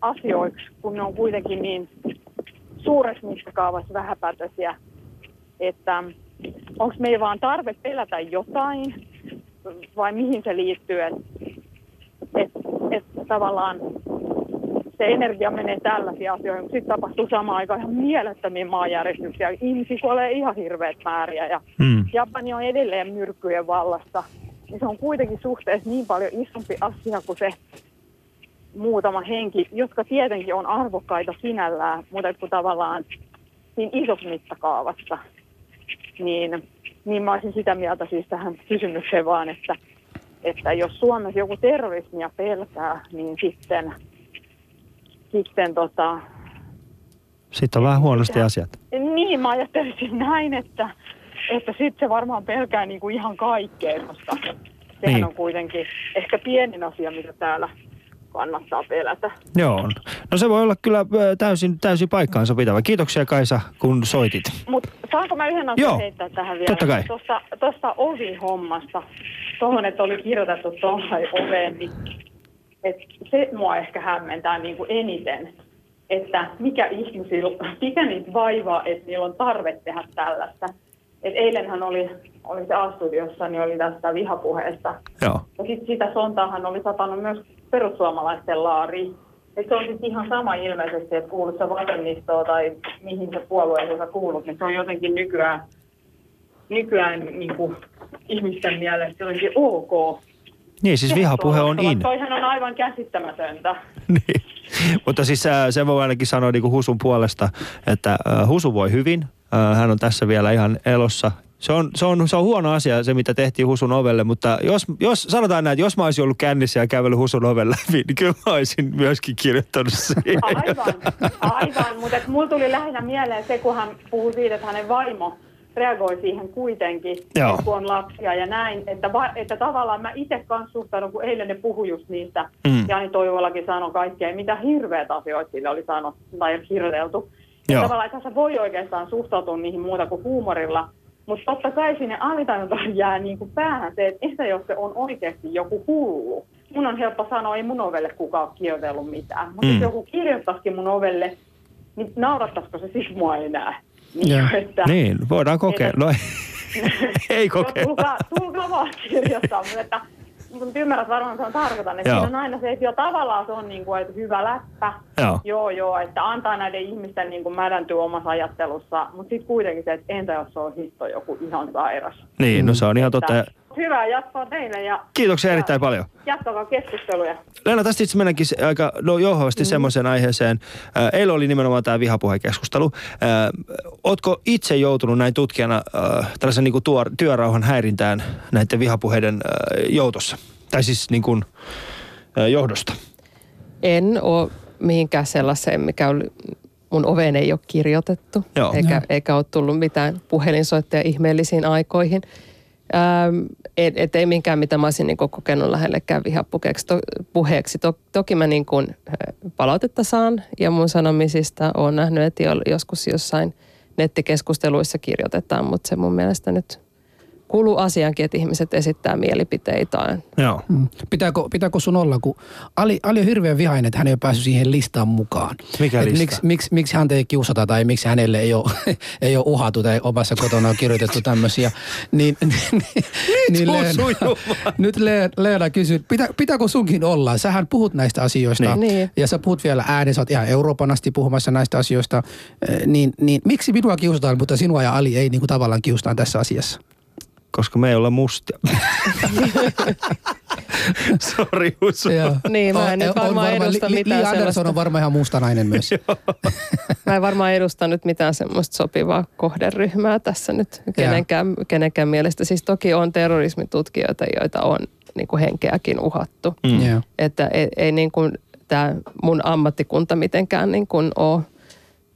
asioiksi, kun ne on kuitenkin niin suuressa mittakaavassa vähäpätöisiä, että onko meillä vaan tarve pelätä jotain vai mihin se liittyy, että et, et tavallaan se energia menee tällaisiin asioihin, mutta sitten tapahtuu samaan aikaan ihan mielettömiä maanjäristyksiä. Ihmisiä kuolee ihan hirveät määriä ja Mm. Japani on edelleen myrkkyjen vallassa. Niin se on kuitenkin suhteessa niin paljon isompi asia kuin se muutama henki, jotka tietenkin on arvokkaita sinällään, mutta kun tavallaan siinä isossa mittakaavassa, niin, niin mä olisin sitä mieltä siis tähän kysymykseen vaan, että että jos Suomessa joku terrorismia pelkää, niin sitten, sitten tota, Sitten on vähän huonosti asiat. niin mä ajattelisin näin, että, että sitten se varmaan pelkää niin kuin ihan kaikkea, koska sehän Niin. on kuitenkin ehkä pienin asia, mitä täällä kannattaa pelätä. Joo. No se voi olla kyllä täysin, täysin paikkaansa pitävä. Kiitoksia Kaisa, kun soitit. Mutta saanko mä yhden asian Joo, heittää tähän vielä? totta kai. Tuosta, tuosta ovihommasta, tuohon, että oli kirjoitettu tuohon oveen, niin et se mua ehkä hämmentää niin kuin eniten, että mikä ihmisillä, mikä niitä vaivaa, että niillä on tarve tehdä tällaista. Et eilenhän oli, oli se A-studiossa, niin oli tästä vihapuheesta. Joo. Ja sitten sitä sontaahan oli satanut myös perussuomalaisten laari. Et se on sitten ihan sama ilmeisesti, että kuulut sä vasemmistoon tai mihin se puolueeseen sä kuulut, niin se on jotenkin nykyään, nykyään niin kuin ihmisten mielestä jotenkin ok. Niin, siis vihapuhe on in. Toihan on aivan käsittämätöntä. [laughs] niin. Mutta siis äh, se voi ainakin sanoa niin kuin Husun puolesta, että äh, Husu voi hyvin. Äh, hän on tässä vielä ihan elossa. Se on, se, on, se on huono asia se, mitä tehtiin Husun ovelle, mutta jos, jos sanotaan näin, että jos mä olisin ollut kännissä ja kävellyt Husun oven läpi, niin kyllä mä olisin myöskin kirjoittanut siihen. Aivan, aivan. Mutta mulla tuli lähinnä mieleen se, kun hän puhui siitä, että hänen vaimo reagoi siihen kuitenkin, Joo. kun on lapsia ja näin. Että, va, että tavallaan mä itse kanssa suhtaudun, kun eilen ne puhui just niistä, Mm. Jani Toivolakin sanoi kaikkea, mitä hirveät asioita sille oli sanottu tai hirveeltu. Joo. tavallaan, että sä voi oikeastaan suhtautua niihin muuta kuin huumorilla. Mutta totta kai sinne alitajuntaan jää niin kuin päähän se, että entä jos se on oikeasti joku hullu. Mun on helppo sanoa, ei mun ovelle kukaan ole kirjoitellut mitään. Mutta Mm. jos joku kirjoittaisikin mun ovelle, niin naurattaisiko se siis mua enää? Joo. Niin, että, Niin, voidaan kokeilla. No, [laughs] ei kokeilla. tulkaa, tulkaa vaan kirjoittaa, mutta että, mutta ymmärrät varmaan, mitä mä tarkoitan. Että Joo. siinä on aina se, että jo tavallaan se on niin kuin, että hyvä läppä. Joo. Joo, joo, että antaa näiden ihmisten niin kuin mädäntyä omassa ajattelussa. Mutta sitten kuitenkin se, että entä jos se on hitto joku ihan sairas. Niin, no se on ihan totta. Hyvää jatkoa teille ja Kiitoksia erittäin paljon. jatkakaa keskusteluja. Leena, tästä itse mennäänkin aika no, johdosti mm. semmoiseen aiheeseen. Ää, Eilen oli nimenomaan tämä vihapuhekeskustelu. Ootko itse joutunut näin tutkijana ää, tällaisen niin kuin tuor, työrauhan häirintään näiden vihapuheiden ää, joutossa? Tai siis niin kuin, ää, johdosta? En ole mihinkään sellaiseen, mikä oli, mun oveen ei ole kirjoitettu, Joo. eikä, Joo. eikä ole tullut mitään puhelinsoittoja ihmeellisiin aikoihin. Ähm, et, et ei minkään, mitä mä olisin niin kokenut lähellekään vihapuheeksi. To, puheeksi. To, toki mä niin kuin, palautetta saan ja mun sanomisista olen nähnyt, että jo- joskus jossain nettikeskusteluissa kirjoitetaan, mutta se mun mielestä nyt kuuluu asiankin, että ihmiset esittää mielipiteitään. Joo. Mm. Pitääkö, pitääkö sun olla, kun Ali, Ali on hirveän vihainen, että hän ei ole päässyt siihen listaan mukaan. Mikä Et lista? Miksi, miksi, miksi häntä ei kiusata tai miksi hänelle ei ole, [laughs] ei ole uhattu tai omassa kotona on kirjoitettu tämmöisiä. [laughs] Niin, niin, niin Husu Jumala. nyt Le, [laughs] Leena kysyy, pitä, pitääkö sunkin olla? Sähän puhut näistä asioista Niin. Niin. ja sä puhut vielä ääneen, sä oot ihan Euroopan asti puhumassa näistä asioista. Niin, niin miksi minua kiusataan, mutta sinua ja Ali ei niin kuin tavallaan kiusataan tässä asiassa? Koska me ei olla mustia. [laughs] Sori, Husu. Joo. Niin, mä en nyt varmaan edusta Li, Li mitään Andersson sellaista. on varmaan ihan mustanainen myös. [laughs] Mä en varmaan edusta nyt mitään semmoista sopivaa kohderyhmää tässä nyt kenenkään, kenenkään mielestä. Siis toki on terrorismitutkijoita, joita on niin kuin henkeäkin uhattu. Mm. Joo. Että ei, ei niin kuin tämä mun ammattikunta mitenkään niin kuin ole,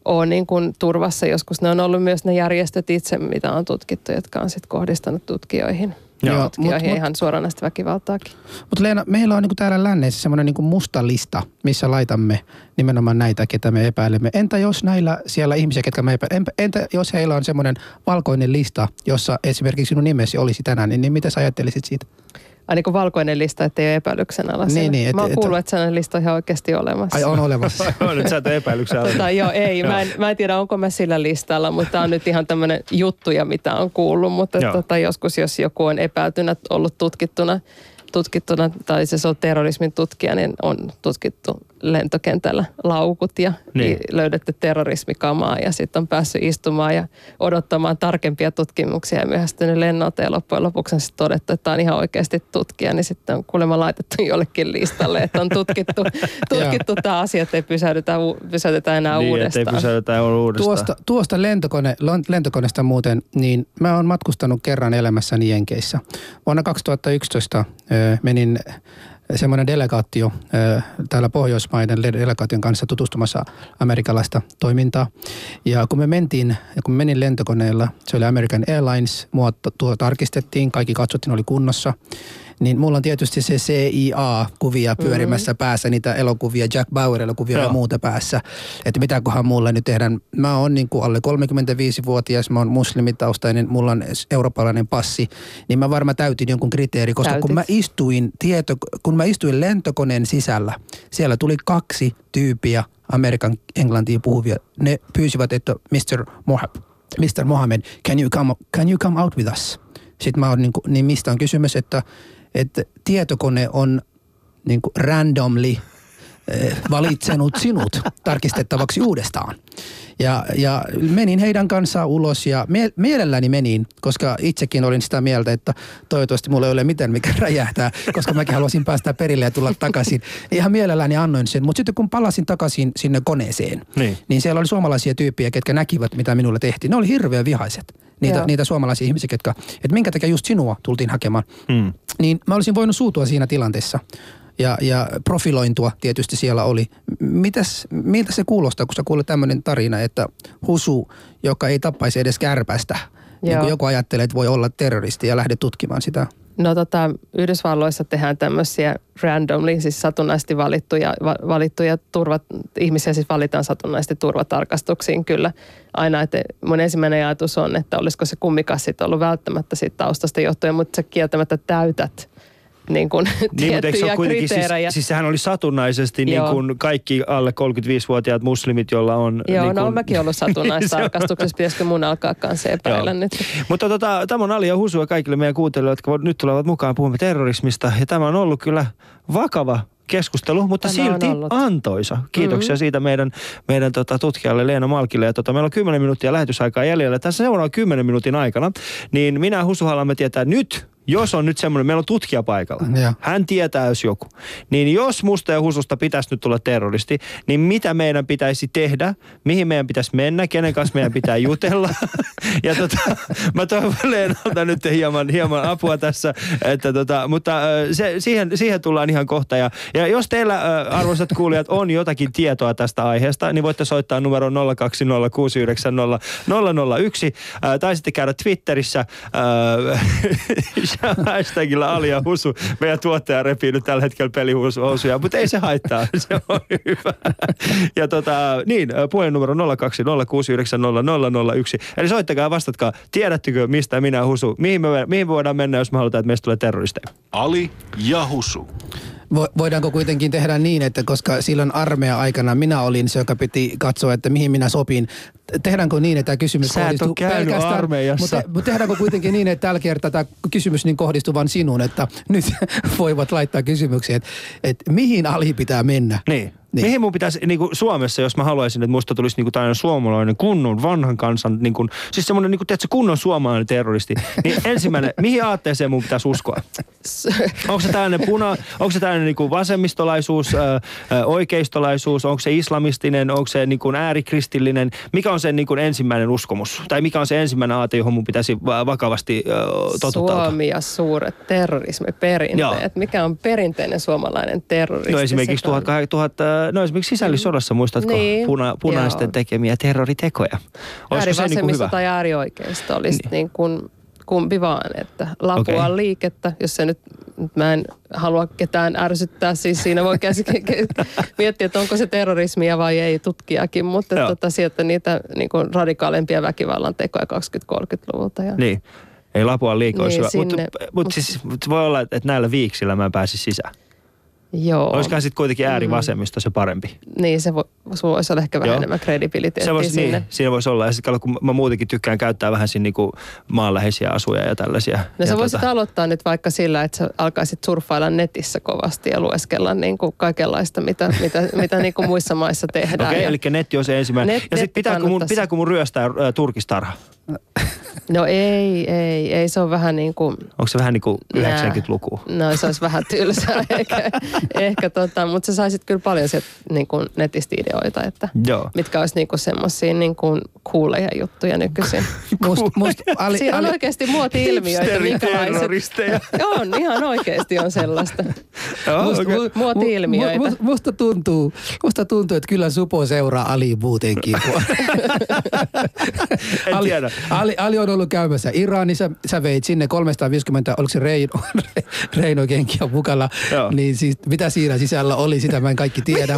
ole niin kuin turvassa. Joskus ne on ollut myös ne järjestöt itse, mitä on tutkittu, jotka on sitten kohdistanut tutkijoihin. Joo, tutkijoihin mut- mut- ihan suoranaista väkivaltaakin. Mutta Leena, meillä on niinku täällä länneissä semmoinen niinku musta lista, missä laitamme nimenomaan näitä, ketä me epäilemme. Entä jos näillä siellä ihmisiä, ketkä me epäilemme, entä jos heillä on semmoinen valkoinen lista, jossa esimerkiksi sinun nimesi olisi tänään, niin, niin mitä sä ajattelisit siitä? Ai niin kuin valkoinen lista, ettei ole epäilyksen ala. Niin, niin, et- Mä oon et- kuullut, että sellainen lista on ihan oikeasti olemassa. Ai on olemassa. [laughs] Nyt sä et ole epäilyksiä. Tota, joo, ei. Mä en, mä en tiedä, onko mä sillä listalla, mutta tämä on nyt ihan tämmöinen juttuja, mitä on kuullut. Mutta tota, joskus, jos joku on epäiltynä ollut tutkittuna, tutkittuna tai se on terrorismin tutkija, niin on tutkittu lentokentällä laukut ja Niin. löydetty terrorismikamaa ja sitten on päässyt istumaan ja odottamaan tarkempia tutkimuksia ja myöhästynyt lennolta ja loppujen lopuksi on sitten todettu, että tämä on ihan oikeasti tutkija, niin sitten on kuulemma laitettu [laughs] jollekin listalle, että on tutkittu, [laughs] tutkittu tämä asia, että ei pysähdytä, u- pysäytetä enää niin, ettei uudestaan. pysäytetä uudestaan. Tuosta, tuosta lentokone, lentokoneesta muuten, niin mä oon matkustanut kerran elämässäni Jenkeissä. Vuonna 2011 ö, menin semmoinen delegaatio täällä Pohjoismaiden delegaation kanssa tutustumassa amerikkalaista toimintaa. Ja kun me mentiin, kun me menin lentokoneella, se oli American Airlines, mua tuo tarkistettiin, kaikki katsottiin, oli kunnossa niin mulla on tietysti se CIA-kuvia mhm. pyörimässä mm-hmm. päässä, niitä elokuvia, Jack Bauer-elokuvia ja muuta päässä. Että mitä kohan mulle nyt tehdään. Mä oon niin kuin alle 35-vuotias, mä oon muslimitaustainen, mulla on eurooppalainen passi, niin mä varmaan täytin jonkun kriteeri, koska Täytit. kun mä istuin tieto, kun mä istuin lentokoneen sisällä, siellä tuli kaksi tyyppiä Amerikan englantia puhuvia. Ne pyysivät, että Mr. Mohammed, Mr. Mohammed, can you come, can you come out with us? Sitten mä oon niin, kuin, niin mistä on kysymys, että että tietokone on niin kuin randomly valitsenut sinut tarkistettavaksi uudestaan. Ja, ja menin heidän kanssaan ulos ja mie- mielelläni menin, koska itsekin olin sitä mieltä, että toivottavasti mulla ei ole mitään, mikä räjähtää, koska mäkin haluaisin päästä perille ja tulla takaisin. Ihan mielelläni annoin sen, mutta sitten kun palasin takaisin sinne koneeseen, niin. niin siellä oli suomalaisia tyyppiä, ketkä näkivät, mitä minulle tehtiin. Ne oli hirveän vihaiset niitä, niitä suomalaisia ihmisiä, ketkä, että minkä takia just sinua tultiin hakemaan. Hmm. Niin mä olisin voinut suutua siinä tilanteessa. Ja, ja profilointua tietysti siellä oli. Mitäs, miltä se kuulostaa, kun sä kuulet tämmöinen tarina, että Husu, joka ei tappaisi edes kärpästä, niin kuin joku ajattelee, että voi olla terroristi ja lähde tutkimaan sitä No tota, Yhdysvalloissa tehdään tämmöisiä randomly, siis satunnaisesti valittuja, valittuja turvat, ihmisiä siis valitaan satunnaisesti turvatarkastuksiin kyllä aina. Että mun ensimmäinen ajatus on, että olisiko se kummikassit ollut välttämättä siitä taustasta johtuen, mutta sä kieltämättä täytät niin kuin niin, tiettyjä niin, kriteerejä. Siis, siis sehän oli satunnaisesti niin kuin kaikki alle 35-vuotiaat muslimit, joilla on... Joo, niin no kuin... mäkin ollut [laughs] satunnaistarkastuksessa, pitäisikö mun alkaa kanssa epäillä nyt. Mutta tota, tämä on Ali ja Husua kaikille meidän kuuntelijoille, jotka nyt tulevat mukaan puhumme terrorismista. Ja tämä on ollut kyllä vakava keskustelu, mutta Tämä silti antoisa. Kiitoksia mm-hmm. siitä meidän, meidän tota, tutkijalle Leena Malkille. Ja tota, meillä on 10 minuuttia lähetysaikaa jäljellä. Tässä seuraavan 10 minuutin aikana, niin minä Husu haluamme tietää nyt, jos on nyt semmoinen, meillä on tutkija paikalla, ja. hän tietää jos joku, niin jos musta ja hususta pitäisi nyt tulla terroristi, niin mitä meidän pitäisi tehdä, mihin meidän pitäisi mennä, kenen kanssa meidän pitää [laughs] jutella. ja tota, mä toivon Leenalta nyt hieman, hieman apua tässä, että tota, mutta se, siihen, siihen tullaan ihan kohta. Ja, ja jos teillä, arvoisat kuulijat, on jotakin tietoa tästä aiheesta, niin voitte soittaa numero 020690001 tai sitten käydä Twitterissä [laughs] [laughs] hashtagilla Ali ja Husu. Meidän tuottaja repii nyt tällä hetkellä pelihousuja, mutta ei se haittaa. [laughs] Se on hyvä. Ja tota, niin, puhelinnumero 020690001. Eli soittakaa vastatkaa, tiedättekö mistä minä Husu, mihin me, mihin me voidaan mennä, jos me halutaan, että meistä tulee terroristeja? Ali ja Husu voidaanko kuitenkin tehdä niin, että koska silloin armeija aikana minä olin se, joka piti katsoa, että mihin minä sopin. Tehdäänkö niin, että tämä kysymys Sä kohdistuu pelkästään, armeijassa. mutta, mutta tehdäänkö kuitenkin niin, että tällä kertaa tämä kysymys niin kohdistuu vain sinuun, että nyt [laughs] voivat laittaa kysymyksiä, että, että mihin Ali pitää mennä. Niin. Niin. Mihin mun pitäisi, niin kuin Suomessa, jos mä haluaisin, että musta tulisi niin kuin suomalainen kunnon vanhan kansan, niin kuin, siis semmoinen niin kuin, tiedätkö, kunnon suomalainen terroristi, niin [laughs] ensimmäinen, mihin aatteeseen mun pitäisi uskoa? Onko se tällainen puna, onko se tällainen niin kuin vasemmistolaisuus, ö, oikeistolaisuus, onko se islamistinen, onko se niin kuin äärikristillinen, mikä on se niin kuin ensimmäinen uskomus? Tai mikä on se ensimmäinen aate, johon mun pitäisi vakavasti ö, totuttautua? Suomi ja suuret terrorismiperinteet. Joo. Mikä on perinteinen suomalainen terroristi? No esimerkiksi 1800 no esimerkiksi sisällissodassa, muistatko niin, puna, punaisten joo. tekemiä terroritekoja? Olisiko se niin hyvä? tai äärioikeisto olisi niin. niin kuin kumpi vaan, että lapua okay. liikettä, jos se nyt, mä en halua ketään ärsyttää, siis siinä voi käs, [laughs] miettiä, että onko se terrorismia vai ei tutkijakin, mutta tota, sieltä niitä niin kuin radikaalempia väkivallan tekoja 20-30-luvulta. Ja... Niin, ei lapua liikaa niin, mutta mut, siis, voi olla, että näillä viiksillä mä en pääsi sisään. Joo. Olisikohan sitten kuitenkin äärivasemmista se parempi? Niin, se vo, voisi olla ehkä vähän Joo. enemmän kredibiliteettiä se siinä. Niin, siinä voisi olla. Ja sitten kun mä muutenkin tykkään käyttää vähän siinä niinku maanläheisiä asuja ja tällaisia. No ja sä voisit tota... aloittaa nyt vaikka sillä, että sä alkaisit surffailla netissä kovasti ja lueskella niinku kaikenlaista, mitä, mitä, [laughs] mitä niinku muissa maissa tehdään. Okei, okay, ja... eli netti on se ensimmäinen. Net, ja sitten pitääkö, mun, pitääkö mun ryöstää äh, turkistarha? No ei, ei, ei se on vähän niin kuin... Onko se vähän niin kuin Nää. 90-luku? No se olisi vähän tylsää [laughs] ehkä, ehkä tota, mutta sä saisit kyllä paljon sieltä niin kuin netistä ideoita, että Joo. mitkä olisi niin kuin semmoisia niin kuin cooleja juttuja nykyisin. [laughs] Must, must, ali, Siinä on ali, oikeasti muoti-ilmiöitä, minkälaiset... Hipsteriterroristeja. On, ihan oikeasti on sellaista. [laughs] Joo, Must- mu- Muoti-ilmiöitä. mu- mu- Musta tuntuu, musta tuntuu, että kyllä Supo seuraa Ali muutenkin. En tiedä. Ali, Ali, on ollut käymässä Iranissa. Sä veit sinne 350, oliko se [laughs] Reino, Reino kenkiä mukana. Joo. Niin siis, mitä siinä sisällä oli, sitä mä en kaikki tiedä.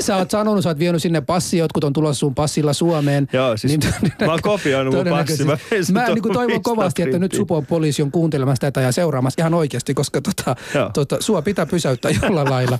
Sä oot sanonut, sä oot vienyt sinne passi, jotkut on tulossa sun passilla Suomeen. Joo, siis mä oon kopioinut mun passi, mä Mä niin kuin toivon kovasti, että nyt. Supon poliisi on kuuntelemassa tätä ja seuraamassa ihan oikeasti, koska tota, Joo. tota, sua pitää pysäyttää jollain lailla.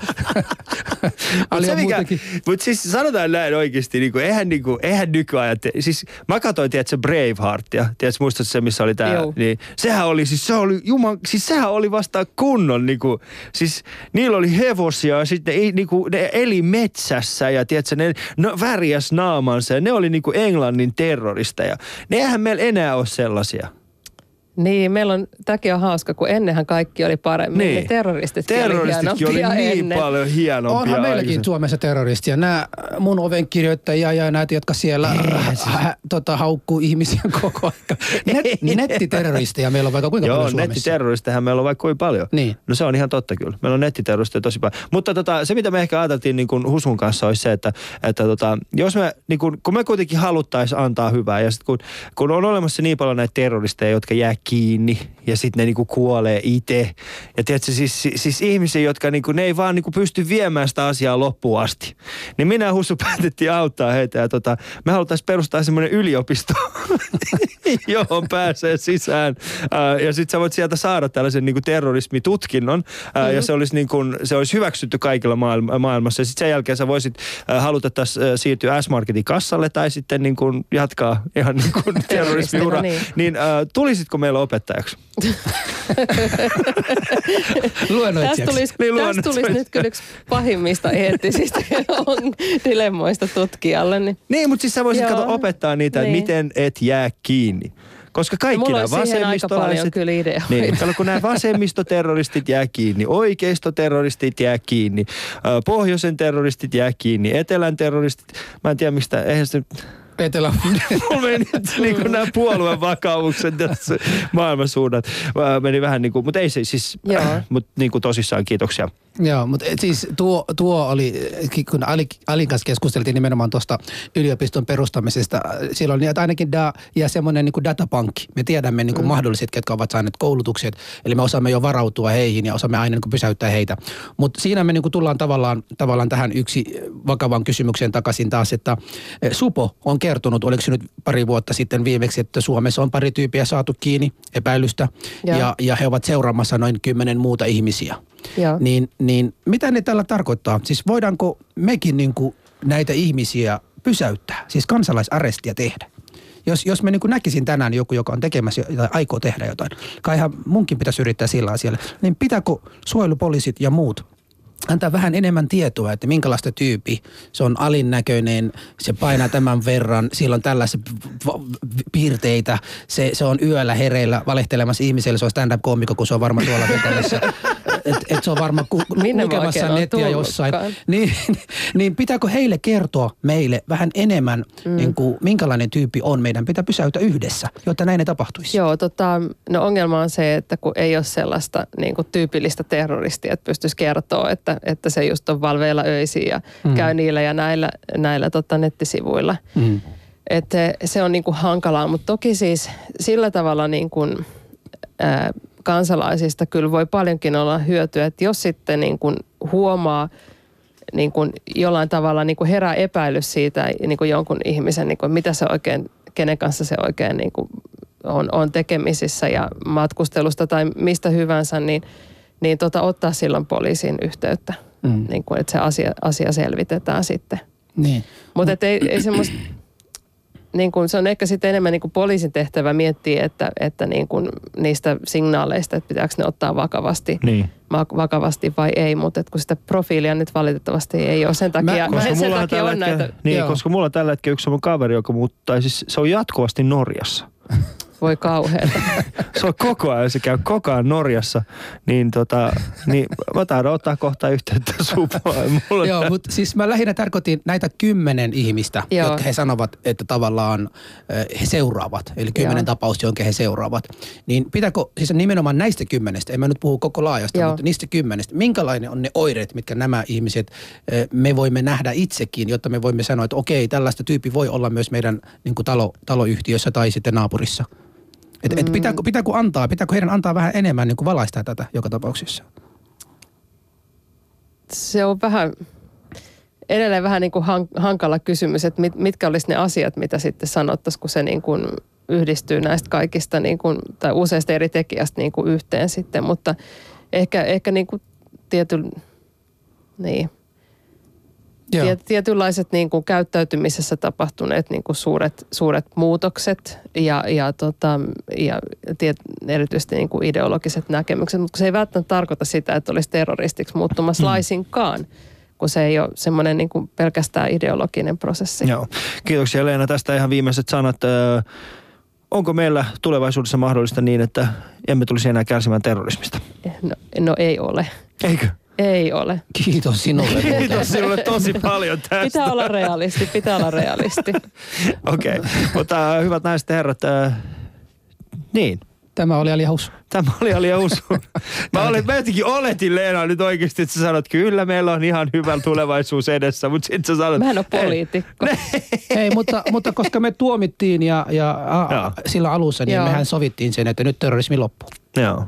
Mutta Ali se on mikä, muutenkin... mut siis sanotaan näin oikeasti, niinku, eihän, niinku, eihän nykyajan, te, siis mä katsoin, tiedätkö, Braveheartia, tiedätkö, muistatko se, missä oli Joo. niin sehän oli, siis se oli, juman, siis sehän oli vasta kunnon, niinku, siis niillä oli hevosia ja sitten ei, niinku, ne eli metsässä ja tiedätkö, ne no, värjäs naamansa ja ne oli niinku Englannin terroristeja. Ne eihän meillä enää ole sellaisia. Niin, meillä on, tämäkin on hauska, kun ennenhän kaikki oli paremmin. Niin. Ne terroristitkin, Terroristitkin oli hienompia niin ennen. paljon hienompia. Onhan meilläkin aikaisemmin. Suomessa terroristia. Nämä mun ovenkirjoittajia ja näitä, jotka siellä [laughs] äh, tota, haukkuu ihmisiä [laughs] koko aika. Net, nettiterroristeja meillä on vaikka kuinka Joo, paljon Suomessa. nettiterroristeja meillä on vaikka kuinka paljon. Niin. No se on ihan totta kyllä. Meillä on nettiterroristeja tosi paljon. Mutta tota, se, mitä me ehkä ajateltiin niin kuin Husun kanssa, olisi se, että, että tota, jos me, niin kuin, kun me kuitenkin haluttaisiin antaa hyvää, ja sitten kun, kun on olemassa niin paljon näitä terroristeja, jotka jää kiinni, ja sitten ne niin kuin kuolee itse. Ja tiedätkö, siis, siis, siis ihmisiä, jotka niin kuin, ne ei vaan niin kuin pysty viemään sitä asiaa loppuun asti. Niin minä ja Husu [laughs] päätettiin auttaa heitä, ja tota, me haluttaisiin perustaa semmoinen yliopisto, [laughs] johon pääsee sisään. Ää, ja sitten sä voit sieltä saada tällaisen niin kuin terrorismitutkinnon. Ää, Ja se olisi, niin kuin, se olisi hyväksytty kaikilla maailma, maailmassa. Ja sitten sen jälkeen sä voisit ää, halutettaisiin ää, siirtyä S-Marketin kassalle tai sitten niin kuin jatkaa ihan [laughs] niin kuin terrorismiura. niin. Niin ää, tulisitko meillä opettajaksi? [laughs] Tästä Luennoitsijaksi. tulisi, Niin, tästä tulisi nyt kyllä yksi pahimmista eettisistä [laughs] on dilemmoista tutkijalle. Niin. Niin, mutta siis sä voisit kato opettaa niitä, että Niin. miten et jää kiinni. Koska kaikki Mulla nämä vasemmistolaiset... kyllä ideoita. Niin, kato, kun nämä vasemmistoterroristit jää kiinni, oikeistoterroristit jää kiinni, pohjoisen terroristit jää kiinni, etelän terroristit, mä en tiedä mistä, eihän se... Etelä. [laughs] Mulla meni nyt niin kuin nämä puolueen vakaumukset maailmansuunnat meni vähän niin kuin, mutta ei se siis, Joo. mutta niin kuin tosissaan kiitoksia. Joo, mutta et siis tuo, tuo oli, kun Ali, Alin kanssa keskusteltiin nimenomaan tuosta yliopiston perustamisesta, silloin niin, että ainakin da, ja semmoinen niin datapankki. Me tiedämme niin kuin mm. mahdolliset, ketkä ovat saaneet koulutukset, eli me osaamme jo varautua heihin ja osaamme aina niin kuin pysäyttää heitä. Mutta siinä me niin kuin tullaan tavallaan, tavallaan tähän yksi vakavan kysymykseen takaisin taas, että eh, Supo on kertonut, oliko se nyt pari vuotta sitten viimeksi, että Suomessa on pari tyyppiä saatu kiinni epäilystä Joo. ja, ja he ovat seuraamassa noin kymmenen muuta ihmisiä. Joo. Niin, niin mitä ne tällä tarkoittaa? Siis voidaanko mekin niin kuin näitä ihmisiä pysäyttää, siis kansalaisarrestia tehdä? Jos, jos me niin näkisin tänään joku, joka on tekemässä tai aikoo tehdä jotain, kaihan munkin pitäisi yrittää sillä asialla, niin pitääkö suojelupoliisit ja muut antaa vähän enemmän tietoa, että minkälaista tyyppi. Se on alinnäköinen, se painaa tämän verran, sillä on tällaisia piirteitä, se, se on yöllä hereillä valehtelemassa ihmiselle, se on stand-up-koomikko, kun se on varmaan tuolla vetämässä. [laughs] Et, et se on varmaan ku, [laughs] Minne lukemassa nettiä jossain. Niin, [laughs] niin pitääkö heille kertoa meille vähän enemmän, mm. niin kuin, minkälainen tyyppi on, meidän pitää pysäytä yhdessä, jotta näin ei tapahtuisi. Joo, tota, no ongelma on se, että kun ei ole sellaista niin kuin tyypillistä terroristia, että pystyisi kertoa, että, että se just on valveilla öisiin ja mm. käy niillä ja näillä, näillä tota, nettisivuilla. Mm. Että se on niin kuin hankalaa, mutta toki siis sillä tavalla niin kuin, ää, kansalaisista kyllä voi paljonkin olla hyötyä, että jos sitten niin kuin huomaa niin kuin jollain tavalla niin kuin herää epäilys siitä niin kuin jonkun ihmisen, niin kuin mitä se oikein, kenen kanssa se oikein niin kuin on, on tekemisissä ja matkustelusta tai mistä hyvänsä, niin, niin tota, ottaa silloin poliisiin yhteyttä, Mm. niin kuin, että se asia, asia selvitetään sitten. Niin. Mutta ei, ei semmoista, niin kun, se on ehkä sitten enemmän niin kuin poliisin tehtävä miettiä, että, että niin kun niistä signaaleista, että pitääkö ne ottaa vakavasti, Niin. vakavasti vai ei, mutta kun sitä profiilia nyt valitettavasti ei ole. Sen takia, Mä- mä, sen mulla takia on hetkellä, näitä. niin, Joo. koska mulla on tällä hetkellä yksi mun kaveri, joka muuttaa, siis se on jatkuvasti Norjassa. [laughs] Voi kauheeta. [laughs] Se on koko ajan, se käy koko ajan Norjassa. Niin, tota, niin mä taidan ottaa kohta yhteyttä. [laughs] Mulla Joo, mutta siis mä lähinnä tarkoitin näitä kymmenen ihmistä, Joo. jotka he sanovat, että tavallaan he seuraavat. Eli kymmenen Joo. tapausta, jonka he seuraavat. Niin pitääkö, siis nimenomaan näistä kymmenestä, en mä nyt puhu koko laajasta, Joo. mutta niistä kymmenestä, minkälainen on ne oireet, mitkä nämä ihmiset, me voimme nähdä itsekin, jotta me voimme sanoa, että okei, tällaista tyyppi voi olla myös meidän niin kuin talo, taloyhtiössä tai sitten naapurissa. Et, Mm. et pitääkö, pitääkö antaa, pitääkö heidän antaa vähän enemmän niin kuin valaistaa tätä joka tapauksessa? Se on vähän, edelleen vähän niin kuin hank- hankala kysymys, että mit, mitkä olisi ne asiat, mitä sitten sanottaisiin, kun se niin kuin yhdistyy näistä kaikista niin kuin, tai useista eri tekijästä niin kuin yhteen sitten, mutta ehkä, ehkä niin kuin tietyn, niin, Tiet, tietynlaiset niin kuin käyttäytymisessä tapahtuneet niin kuin suuret, suuret muutokset ja, ja, tota, ja tiet, erityisesti niin kuin ideologiset näkemykset, mutta se ei välttämättä tarkoita sitä, että olisi terroristiksi muuttumassa Hmm. laisinkaan, kun se ei ole semmoinen niin kuin pelkästään ideologinen prosessi. Joo. Kiitoksia Leena tästä ihan viimeiset sanat. Onko meillä tulevaisuudessa mahdollista niin, että emme tulisi enää kärsimään terrorismista? No, no ei ole. Eikö? Ei ole. Kiitos sinulle. [laughs] Kiitos sinulle tosi [laughs] paljon tästä. Pitää olla realisti, pitää olla realisti. [laughs] Okei, okay. mutta äh, hyvät naiset ja herrat, äh, niin, Tämä oli Ali Haus. tämä oli Ali Usu. Mä, olin, mä jotenkin oletin Leena nyt oikeasti, että sä sanot, kyllä meillä on ihan hyvä tulevaisuus edessä, mutta sitten sä sanot, Mä en ole "Ei." poliitikko. Ei, mutta, mutta koska me tuomittiin ja, ja a, sillä alussa, niin Joo. mehän sovittiin sen, että nyt terrorismi loppuu. Joo.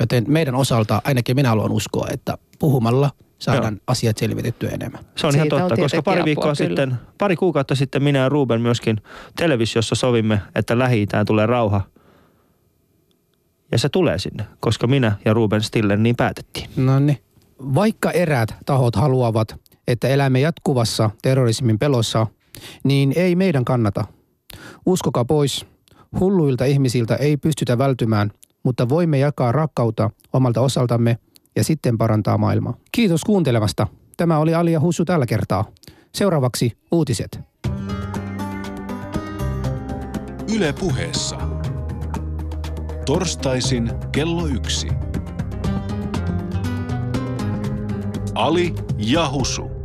Joten meidän osalta, ainakin minä haluan uskoa, että puhumalla saadaan asiat selvitettyä enemmän. Se on ihan Siitä on totta, koska pari apua, viikkoa kyllä. sitten, pari kuukautta sitten minä ja Ruben myöskin televisiossa sovimme, että lähi tulee rauha. Ja se tulee sinne, koska minä ja Ruben Stiller niin päätettiin. No niin. Vaikka eräät tahot haluavat, että elämme jatkuvassa terrorismin pelossa, niin ei meidän kannata. Uskokaa pois. Hulluilta ihmisiltä ei pystytä vältymään, mutta voimme jakaa rakkautta omalta osaltamme ja sitten parantaa maailmaa. Kiitos kuuntelemasta. Tämä oli Alia Hussu tällä kertaa. Seuraavaksi uutiset. Yle puheessa. Torstaisin kello yksi. Ali ja Husu.